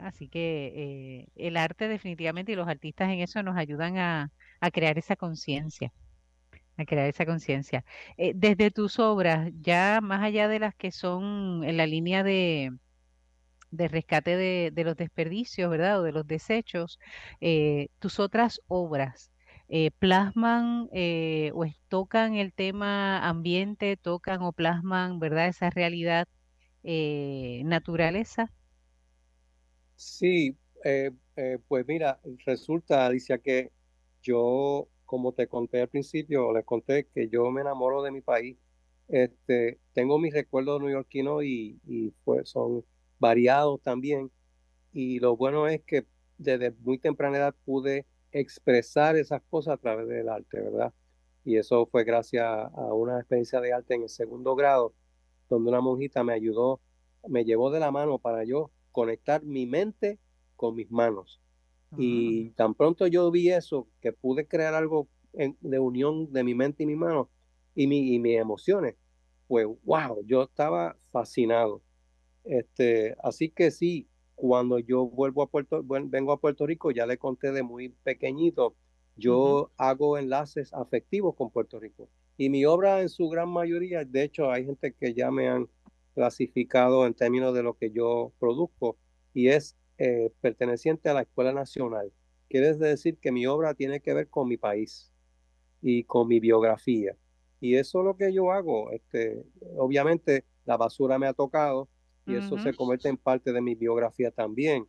Así que eh, el arte definitivamente y los artistas en eso nos ayudan a, crear esa conciencia a crear esa conciencia. Eh, desde tus obras, ya más allá de las que son en la línea de, rescate de, de los desperdicios, ¿verdad? O de los desechos, eh, tus otras obras plasman o tocan el tema ambiente, tocan o plasman, ¿verdad? Esa realidad naturaleza. Sí, eh, eh, pues mira, resulta, Alicia, que yo, como te conté al principio, les conté que yo me enamoro de mi país. Este, tengo mis recuerdos neoyorquinos y, y pues son variados también. Y lo bueno es que desde muy temprana edad pude expresar esas cosas a través del arte, ¿verdad? Y eso fue gracias a una experiencia de arte en el segundo grado, donde una monjita me ayudó, me llevó de la mano para yo conectar mi mente con mis manos. Ah, Y tan pronto yo vi eso, que pude crear algo en- de unión de mi mente y mis manos y, mi, y mis emociones, pues wow, yo estaba fascinado. Este, así que sí, cuando yo vuelvo a Puerto, vengo a Puerto Rico, ya le conté de muy pequeñito, yo hago enlaces afectivos con Puerto Rico. Y mi obra en su gran mayoría, de hecho, hay gente que ya me han clasificado en términos de lo que yo produzco y es eh, perteneciente a la Escuela Nacional. Quiere decir que mi obra tiene que ver con mi país y con mi biografía. Y eso es lo que yo hago. Este, obviamente la basura me ha tocado y eso se convierte en parte de mi biografía también.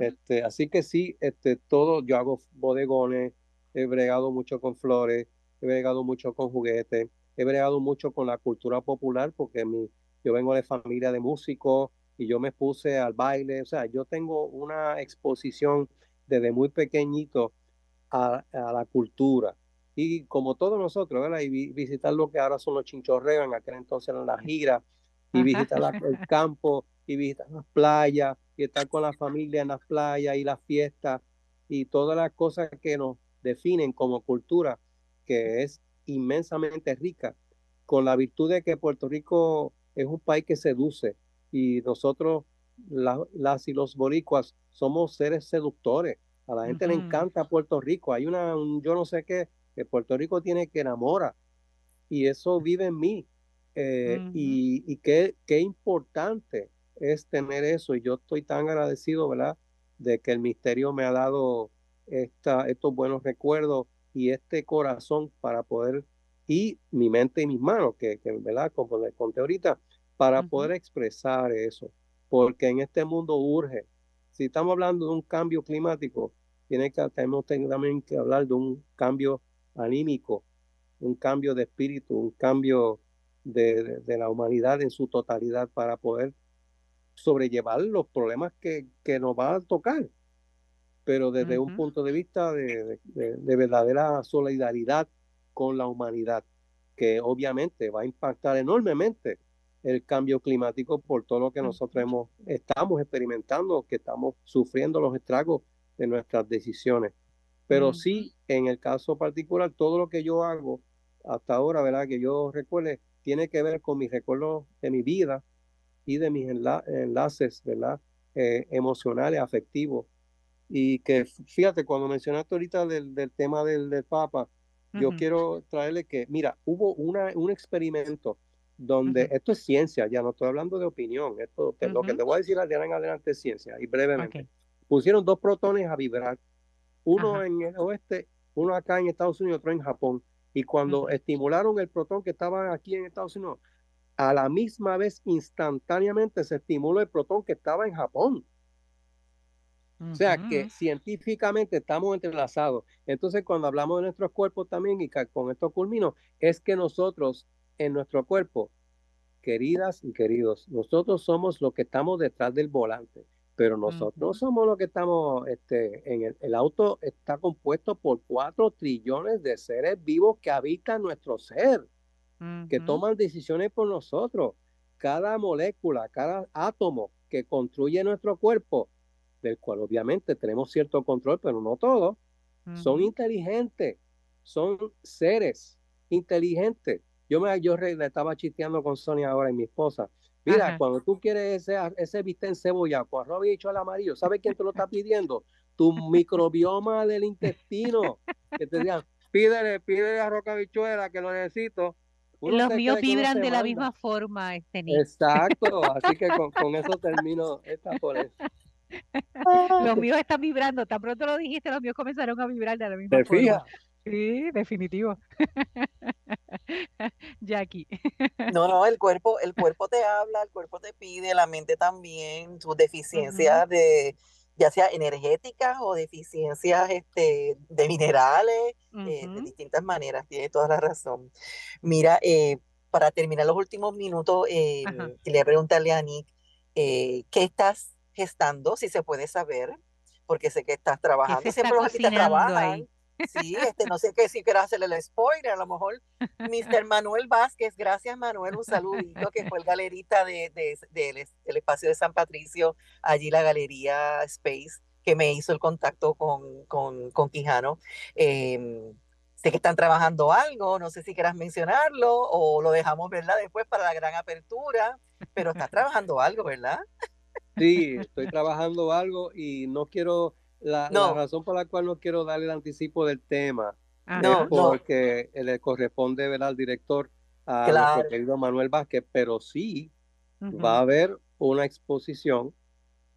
Este, así que sí, este, todo, yo hago bodegones, he bregado mucho con flores, he bregado mucho con juguetes, he bregado mucho con la cultura popular porque mi, yo vengo de familia de músicos y yo me puse al baile, o sea, yo tengo una exposición desde muy pequeñito a, a la cultura. Y como todos nosotros, ¿verdad? Y vi- visitar lo que ahora son los chinchorreos, en aquel entonces eran las giras, y visitar la- el campo, y visitar las playas, y estar con la familia en las playas y las fiestas, y todas las cosas que nos definen como cultura, que es inmensamente rica, con la virtud de que Puerto Rico es un país que seduce, y nosotros, la- las y los boricuas, somos seres seductores. A la gente le encanta Puerto Rico. Hay una, un yo no sé qué, que Puerto Rico tiene que enamora y eso vive en mí. Eh, y y qué, qué importante es tener eso. Y yo estoy tan agradecido, ¿verdad? De que el misterio me ha dado esta, estos buenos recuerdos y este corazón para poder, y mi mente y mis manos, que, que ¿verdad? Como les conté ahorita, para poder expresar eso. Porque en este mundo urge. Si estamos hablando de un cambio climático, tiene que, tenemos también que hablar de un cambio anímico, un cambio de espíritu, un cambio de, de- de la humanidad en su totalidad para poder sobrellevar los problemas que, que nos van a tocar, pero desde un punto de vista de- de verdadera solidaridad con la humanidad, que obviamente va a impactar enormemente el cambio climático por todo lo que nosotros hemos, estamos experimentando, que estamos sufriendo los estragos de nuestras decisiones. Pero sí, en el caso particular, todo lo que yo hago hasta ahora, ¿verdad? Que yo recuerde, tiene que ver con mis recuerdos de mi vida y de mis enlaces, ¿verdad? Eh, emocionales, afectivos. Y que, fíjate, cuando mencionaste ahorita del, del tema del, del Papa, yo quiero traerle que, mira, hubo una, un experimento donde, esto es ciencia, ya no estoy hablando de opinión, esto, lo que te voy a decir de en adelante es ciencia, y brevemente. Pusieron dos protones a vibrar, uno en el oeste, uno acá en Estados Unidos, otro en Japón. Y cuando estimularon el protón que estaba aquí en Estados Unidos, a la misma vez, instantáneamente, se estimuló el protón que estaba en Japón. O sea que científicamente estamos entrelazados. Entonces, cuando hablamos de nuestros cuerpos también, y con esto culmino, es que nosotros en nuestro cuerpo, queridas y queridos, nosotros somos los que estamos detrás del volante, pero nosotros somos los que estamos, este, en el, el, auto está compuesto por cuatro trillones de seres vivos que habitan nuestro ser, que toman decisiones por nosotros. Cada molécula, cada átomo que construye nuestro cuerpo, del cual obviamente tenemos cierto control, pero no todos, son inteligentes, son seres inteligentes yo me yo estaba chisteando con Sonia ahora y mi esposa. Mira, cuando tú quieres ese, ese bistec en cebolla con arroz y hecho al amarillo, ¿sabes quién te lo está pidiendo? Tu microbioma del intestino. Que te digan, pídele, pídele a roca bichuela que lo necesito. Los míos vibran de la misma forma, este niño. Exacto, así que con, con eso termino esta por eso. Los míos están vibrando, tan pronto lo dijiste, los míos comenzaron a vibrar de la misma ¿Te forma. Fijas? Sí, definitivo. Jackie. No, no, el cuerpo, el cuerpo te habla, el cuerpo te pide, la mente también, sus deficiencias de, ya sea energéticas o deficiencias este, de minerales, eh, de distintas maneras, tiene toda la razón. Mira, eh, para terminar los últimos minutos, eh, quería preguntarle a Nick, ¿qué estás gestando, si se puede saber? Porque sé que estás trabajando, siempre los artistas trabajan. Sí, este, no sé qué si quiero hacerle el spoiler, a lo mejor Mr. Manuel Vázquez, gracias Manuel, un saludito, que fue el galerista de, de, del espacio de San Patricio, allí la galería Space, que me hizo el contacto con, con, con Quijano. Em, sé que están trabajando algo, no sé si quieras mencionarlo o lo dejamos, ¿verdad? Después para la gran apertura, pero está trabajando algo, ¿verdad? Sí, estoy trabajando algo y no quiero la, razón por la cual no quiero darle el anticipo del tema es porque le corresponde ver al director, a nuestro querido Manuel Vázquez, pero sí va a haber una exposición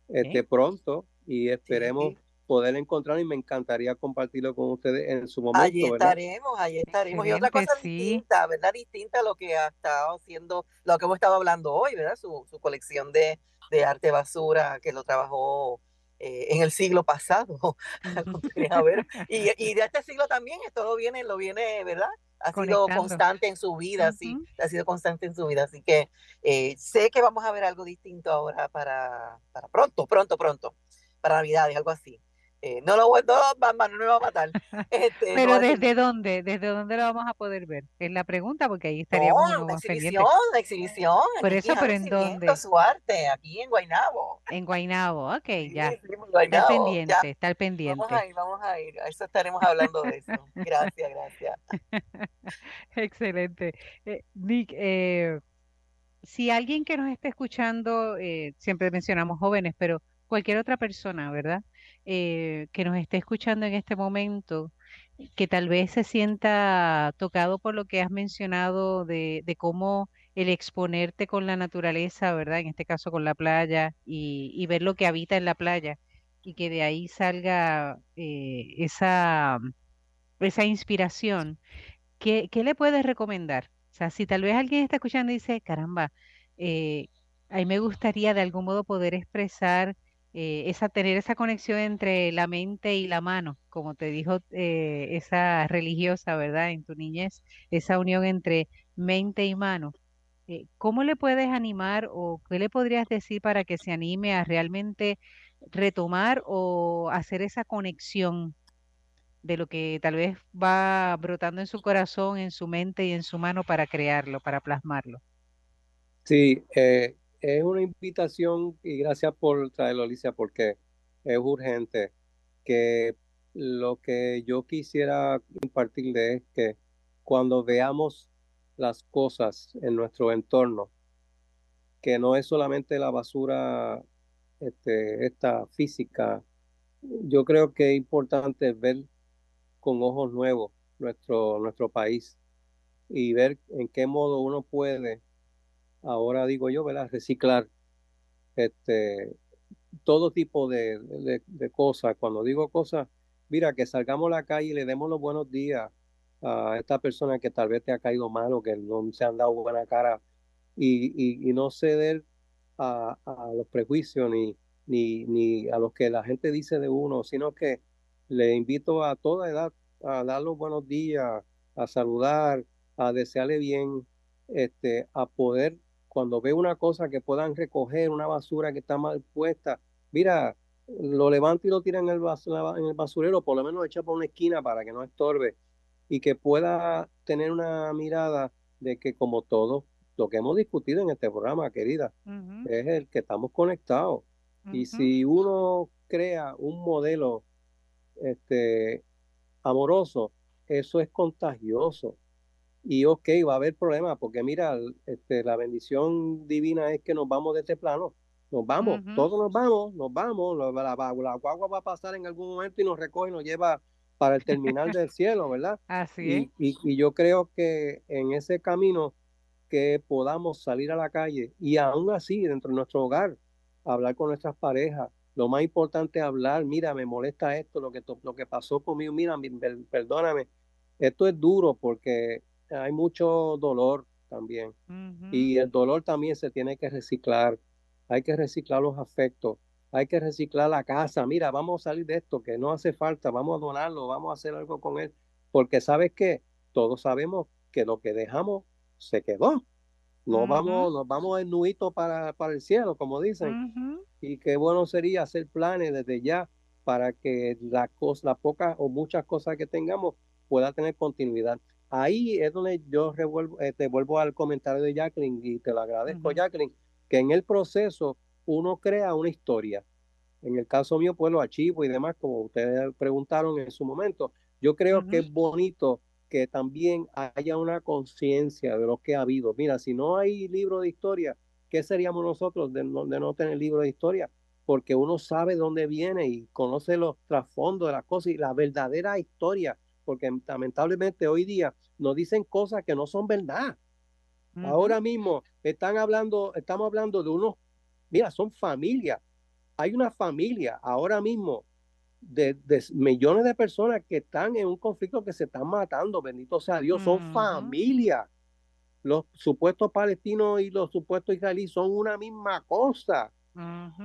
este, pronto y esperemos poder encontrar y me encantaría compartirlo con ustedes en su momento. Allí estaremos, allí estaremos. y otra cosa distinta, ¿verdad? Distinta a lo que ha estado haciendo, lo que hemos estado hablando hoy, ¿verdad? Su, su colección de, de arte basura que lo trabajó eh, en el siglo pasado. y, y, de este siglo también, esto lo viene, lo viene, ¿verdad? Ha sido constante en su vida, sí, ha sido constante en su vida. Así que eh, sé que vamos a ver algo distinto ahora para, para pronto, pronto, pronto, para Navidades, algo así. Eh, no lo no, no me va a matar. Este, Pero ¿desde dónde? ¿Desde dónde lo vamos a poder ver? Es la pregunta, porque ahí estaríamos no, una exhibición, una exhibición. Por eso, pero ¿en dónde? su arte, aquí en Guaynabo. En Guaynabo, ok, ya. está pendiente, está pendiente. Vamos a ir, vamos a ir. A eso estaremos hablando de eso. Gracias, gracias. Excelente. Eh, Nick, eh, si alguien que nos esté escuchando, eh, siempre mencionamos jóvenes, pero cualquier otra persona, ¿verdad? Eh, que nos esté escuchando en este momento, que tal vez se sienta tocado por lo que has mencionado de, cómo el exponerte con la naturaleza, ¿verdad? En este caso con la playa y, ver lo que habita en la playa y que de ahí salga eh, esa, esa inspiración. ¿Qué, ¿Qué, le puedes recomendar? O sea, si tal vez alguien está escuchando y dice, caramba, eh, a me gustaría de algún modo poder expresar eh, esa, tener esa conexión entre la mente y la mano, como te dijo eh, esa religiosa, ¿verdad? En tu niñez, esa unión entre mente y mano. Eh, ¿Cómo le puedes animar o qué le podrías decir para que se anime a realmente retomar o hacer esa conexión de lo que tal vez va brotando en su corazón, en su mente y en su mano para crearlo, para plasmarlo? Sí, eh, es una invitación y gracias por traerlo, Alicia, porque es urgente que lo que yo quisiera compartirle es que cuando veamos las cosas en nuestro entorno, que no es solamente la basura este, esta física, yo creo que es importante ver con ojos nuevos nuestro, nuestro país y ver en qué modo uno puede, ahora digo yo, ¿verdad? reciclar este, todo tipo de, de, cosas. Cuando digo cosas, mira, que salgamos a la calle y le demos los buenos días a esta persona que tal vez te ha caído mal o que no se han dado buena cara y, y, no ceder a, a, los prejuicios ni, ni, ni a los que la gente dice de uno, sino que le invito a toda edad a dar los buenos días, a saludar, a desearle bien, este, a poder, cuando ve una cosa que puedan recoger, una basura que está mal puesta, mira, lo levanta y lo tira en el, en el basurero, por lo menos echa por una esquina para que no estorbe y que pueda tener una mirada de que como todo lo que hemos discutido en este programa, querida, es el que estamos conectados. Y si uno crea un modelo este, amoroso, eso es contagioso. Y ok, va a haber problemas, porque mira, este, la bendición divina es que nos vamos de este plano. Nos vamos, todos nos vamos, nos vamos. La, la, guagua va a pasar en algún momento y nos recoge y nos lleva para el terminal del cielo, ¿verdad? Así y, y, yo creo que en ese camino que podamos salir a la calle y aún así dentro de nuestro hogar, hablar con nuestras parejas, lo más importante es hablar, mira, me molesta esto, lo que, lo que pasó conmigo, mira, perdóname. Esto es duro porque hay mucho dolor también. Y el dolor también se tiene que reciclar. Hay que reciclar los afectos. Hay que reciclar la casa. Mira, vamos a salir de esto, que no hace falta. Vamos a donarlo, vamos a hacer algo con él. Porque sabes que todos sabemos que lo que dejamos se quedó. No vamos, nos vamos en nuito para, para el cielo, como dicen y qué bueno sería hacer planes desde ya para que la cosa, la poca o muchas cosas que tengamos pueda tener continuidad. Ahí es donde yo revuelvo, eh, te vuelvo al comentario de Jacqueline y te lo agradezco, Jacqueline, que en el proceso uno crea una historia. En el caso mío, pues los archivos y demás, como ustedes preguntaron en su momento, yo creo que es bonito que también haya una conciencia de lo que ha habido. Mira, si no hay libro de historia, ¿qué seríamos nosotros de no, de no tener libro de historia? Porque uno sabe dónde viene y conoce los trasfondos de las cosas y la verdadera historia, porque lamentablemente hoy día nos dicen cosas que no son verdad. Ahora mismo están hablando, estamos hablando de unos, mira, son familias. Hay una familia ahora mismo de, millones de personas que están en un conflicto que se están matando, bendito sea Dios, son familias los supuestos palestinos y los supuestos israelíes son una misma cosa.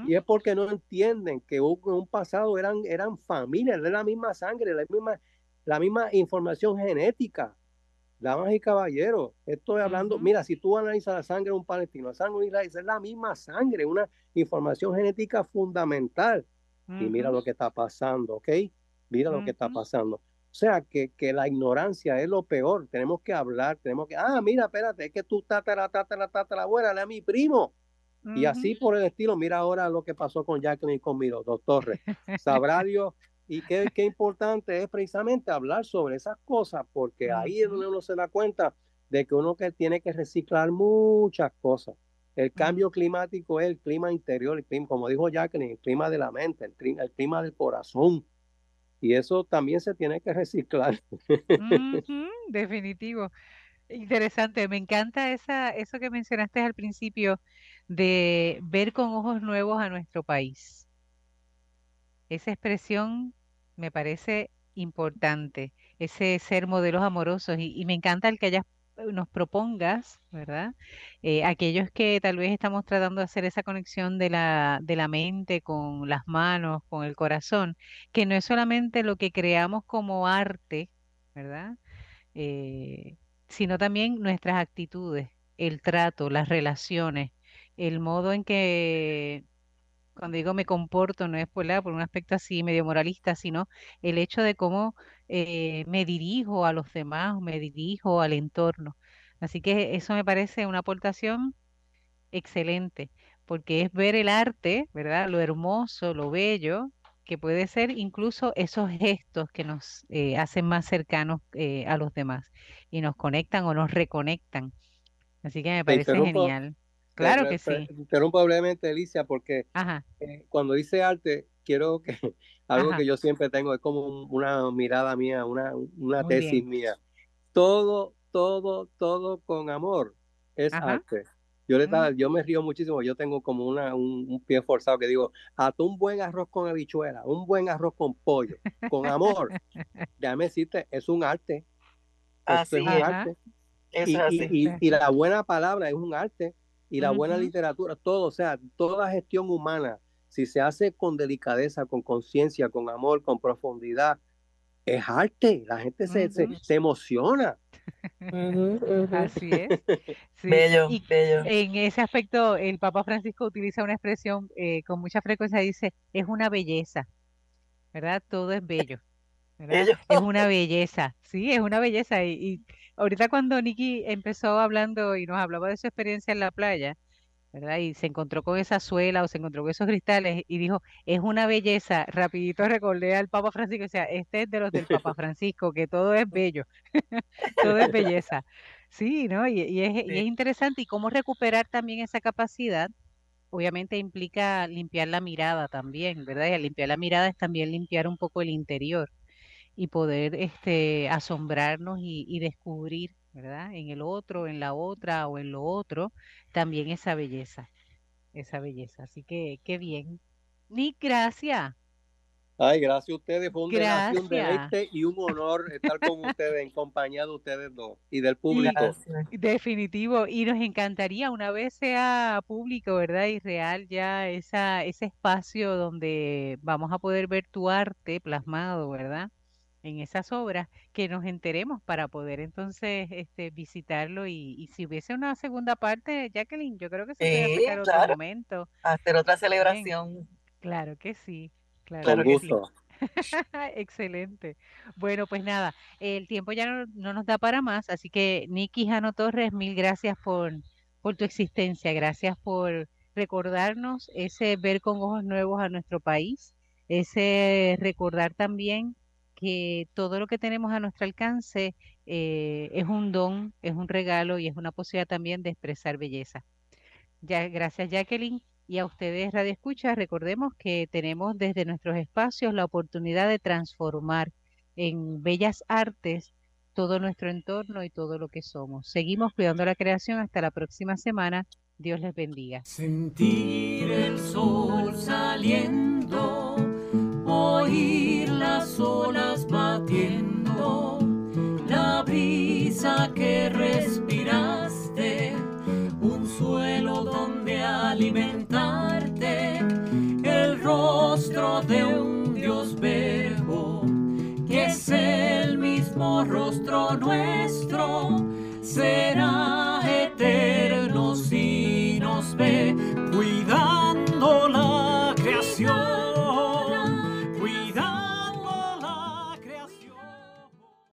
Y es porque no entienden que en un pasado eran, eran familias, de la misma sangre, la misma, la misma información genética. Damas y caballeros, estoy hablando, mira, si tú analizas la sangre de un palestino, la sangre de un israelí, es la misma sangre, una información genética fundamental. Y mira lo que está pasando, ¿ok? Mira lo que está pasando. O sea, que, que, la ignorancia es lo peor. Tenemos que hablar, tenemos que, ah, mira, espérate, es que tú tatara, tatara, tatara, abuela, a mi primo. Y así por el estilo, mira ahora lo que pasó con Jacqueline y conmigo, doctor. Sabrá Dios. Y qué, qué importante es precisamente hablar sobre esas cosas, porque ahí es donde uno se da cuenta de que uno que tiene que reciclar muchas cosas. El cambio climático es el clima interior, el clima, como dijo Jacqueline, el clima de la mente, el, el clima del corazón y eso también se tiene que reciclar. definitivo. Interesante, me encanta esa, eso que mencionaste al principio de ver con ojos nuevos a nuestro país. Esa expresión me parece importante, ese ser modelos amorosos y, me encanta el que hayas nos propongas, ¿verdad? Eh, aquellos que tal vez estamos tratando de hacer esa conexión de la, de la mente con las manos, con el corazón, que no es solamente lo que creamos como arte, ¿verdad? Eh, sino también nuestras actitudes, el trato, las relaciones, el modo en que cuando digo me comporto, no es por, por un aspecto así medio moralista, sino el hecho de cómo eh, me dirijo a los demás, me dirijo al entorno. Así que eso me parece una aportación excelente, porque es ver el arte, ¿verdad? Lo hermoso, lo bello, que puede ser incluso esos gestos que nos eh, hacen más cercanos eh, a los demás y nos conectan o nos reconectan. Así que me parece genial. Claro que sí. Interrumpo brevemente, Alicia, porque eh, cuando dice arte, quiero que algo que yo siempre tengo es como una mirada mía, una, una tesis mía. Todo, todo, todo con amor es arte. Yo, le mm. yo me río muchísimo, yo tengo como una, un, pie forzado que digo, hasta un buen arroz con habichuela, un buen arroz con pollo, con amor, ya me existe, es un arte. Así es un arte. y, y, la buena palabra es un arte, y la buena literatura, todo, o sea, toda gestión humana, si se hace con delicadeza, con conciencia, con amor, con profundidad, es arte, la gente se, se, emociona. Así es. Bello, bello. En ese aspecto, el Papa Francisco utiliza una expresión eh, con mucha frecuencia, dice, es una belleza, ¿verdad? Todo es bello. Es una belleza, sí, es una belleza. Y, ahorita cuando Nicky empezó hablando y nos hablaba de su experiencia en la playa, ¿verdad? Y se encontró con esa suela o se encontró con esos cristales y dijo, es una belleza. Rapidito recordé al Papa Francisco, o sea, este es de los del Papa Francisco, que todo es bello, todo es belleza. Sí, ¿no? Y, es, y es interesante y cómo recuperar también esa capacidad obviamente implica limpiar la mirada también, ¿verdad? Y al limpiar la mirada es también limpiar un poco el interior y poder este, asombrarnos y, descubrir, ¿verdad? En el otro, en la otra o en lo otro, también esa belleza, esa belleza. Así que qué bien. Nick, gracias. Ay, gracias a ustedes. Fue un, deleite y un honor estar con ustedes, en compañía de ustedes dos y del público. Definitivo. Y nos encantaría, una vez sea público, ¿verdad? Y real ya esa, ese espacio donde vamos a poder ver tu arte plasmado, ¿verdad? En esas obras, que nos enteremos para poder entonces este, visitarlo y, si hubiese una segunda parte, Jacqueline, yo creo que se puede aplicar otro momento. Hacer otra celebración. Claro que sí, claro, que sí. Excelente. Bueno, pues nada, el tiempo ya no, no, nos da para más, así que Nicky Jano Torres, mil gracias por, por tu existencia, gracias por recordarnos ese ver con ojos nuevos a nuestro país, ese recordar también que todo lo que tenemos a nuestro alcance eh, es un don, es un regalo y es una posibilidad también de expresar belleza. Ya, gracias Jacqueline y a ustedes Radio Escucha, recordemos que tenemos desde nuestros espacios la oportunidad de transformar en bellas artes todo nuestro entorno y todo lo que somos. Seguimos cuidando la creación hasta la próxima semana. Dios les bendiga. Sentir el sol saliendo, oír las olas que respiraste, un suelo donde alimentarte, el rostro de un Dios verbo, que es el mismo rostro nuestro, será eterno si nos ve cuidando la creación.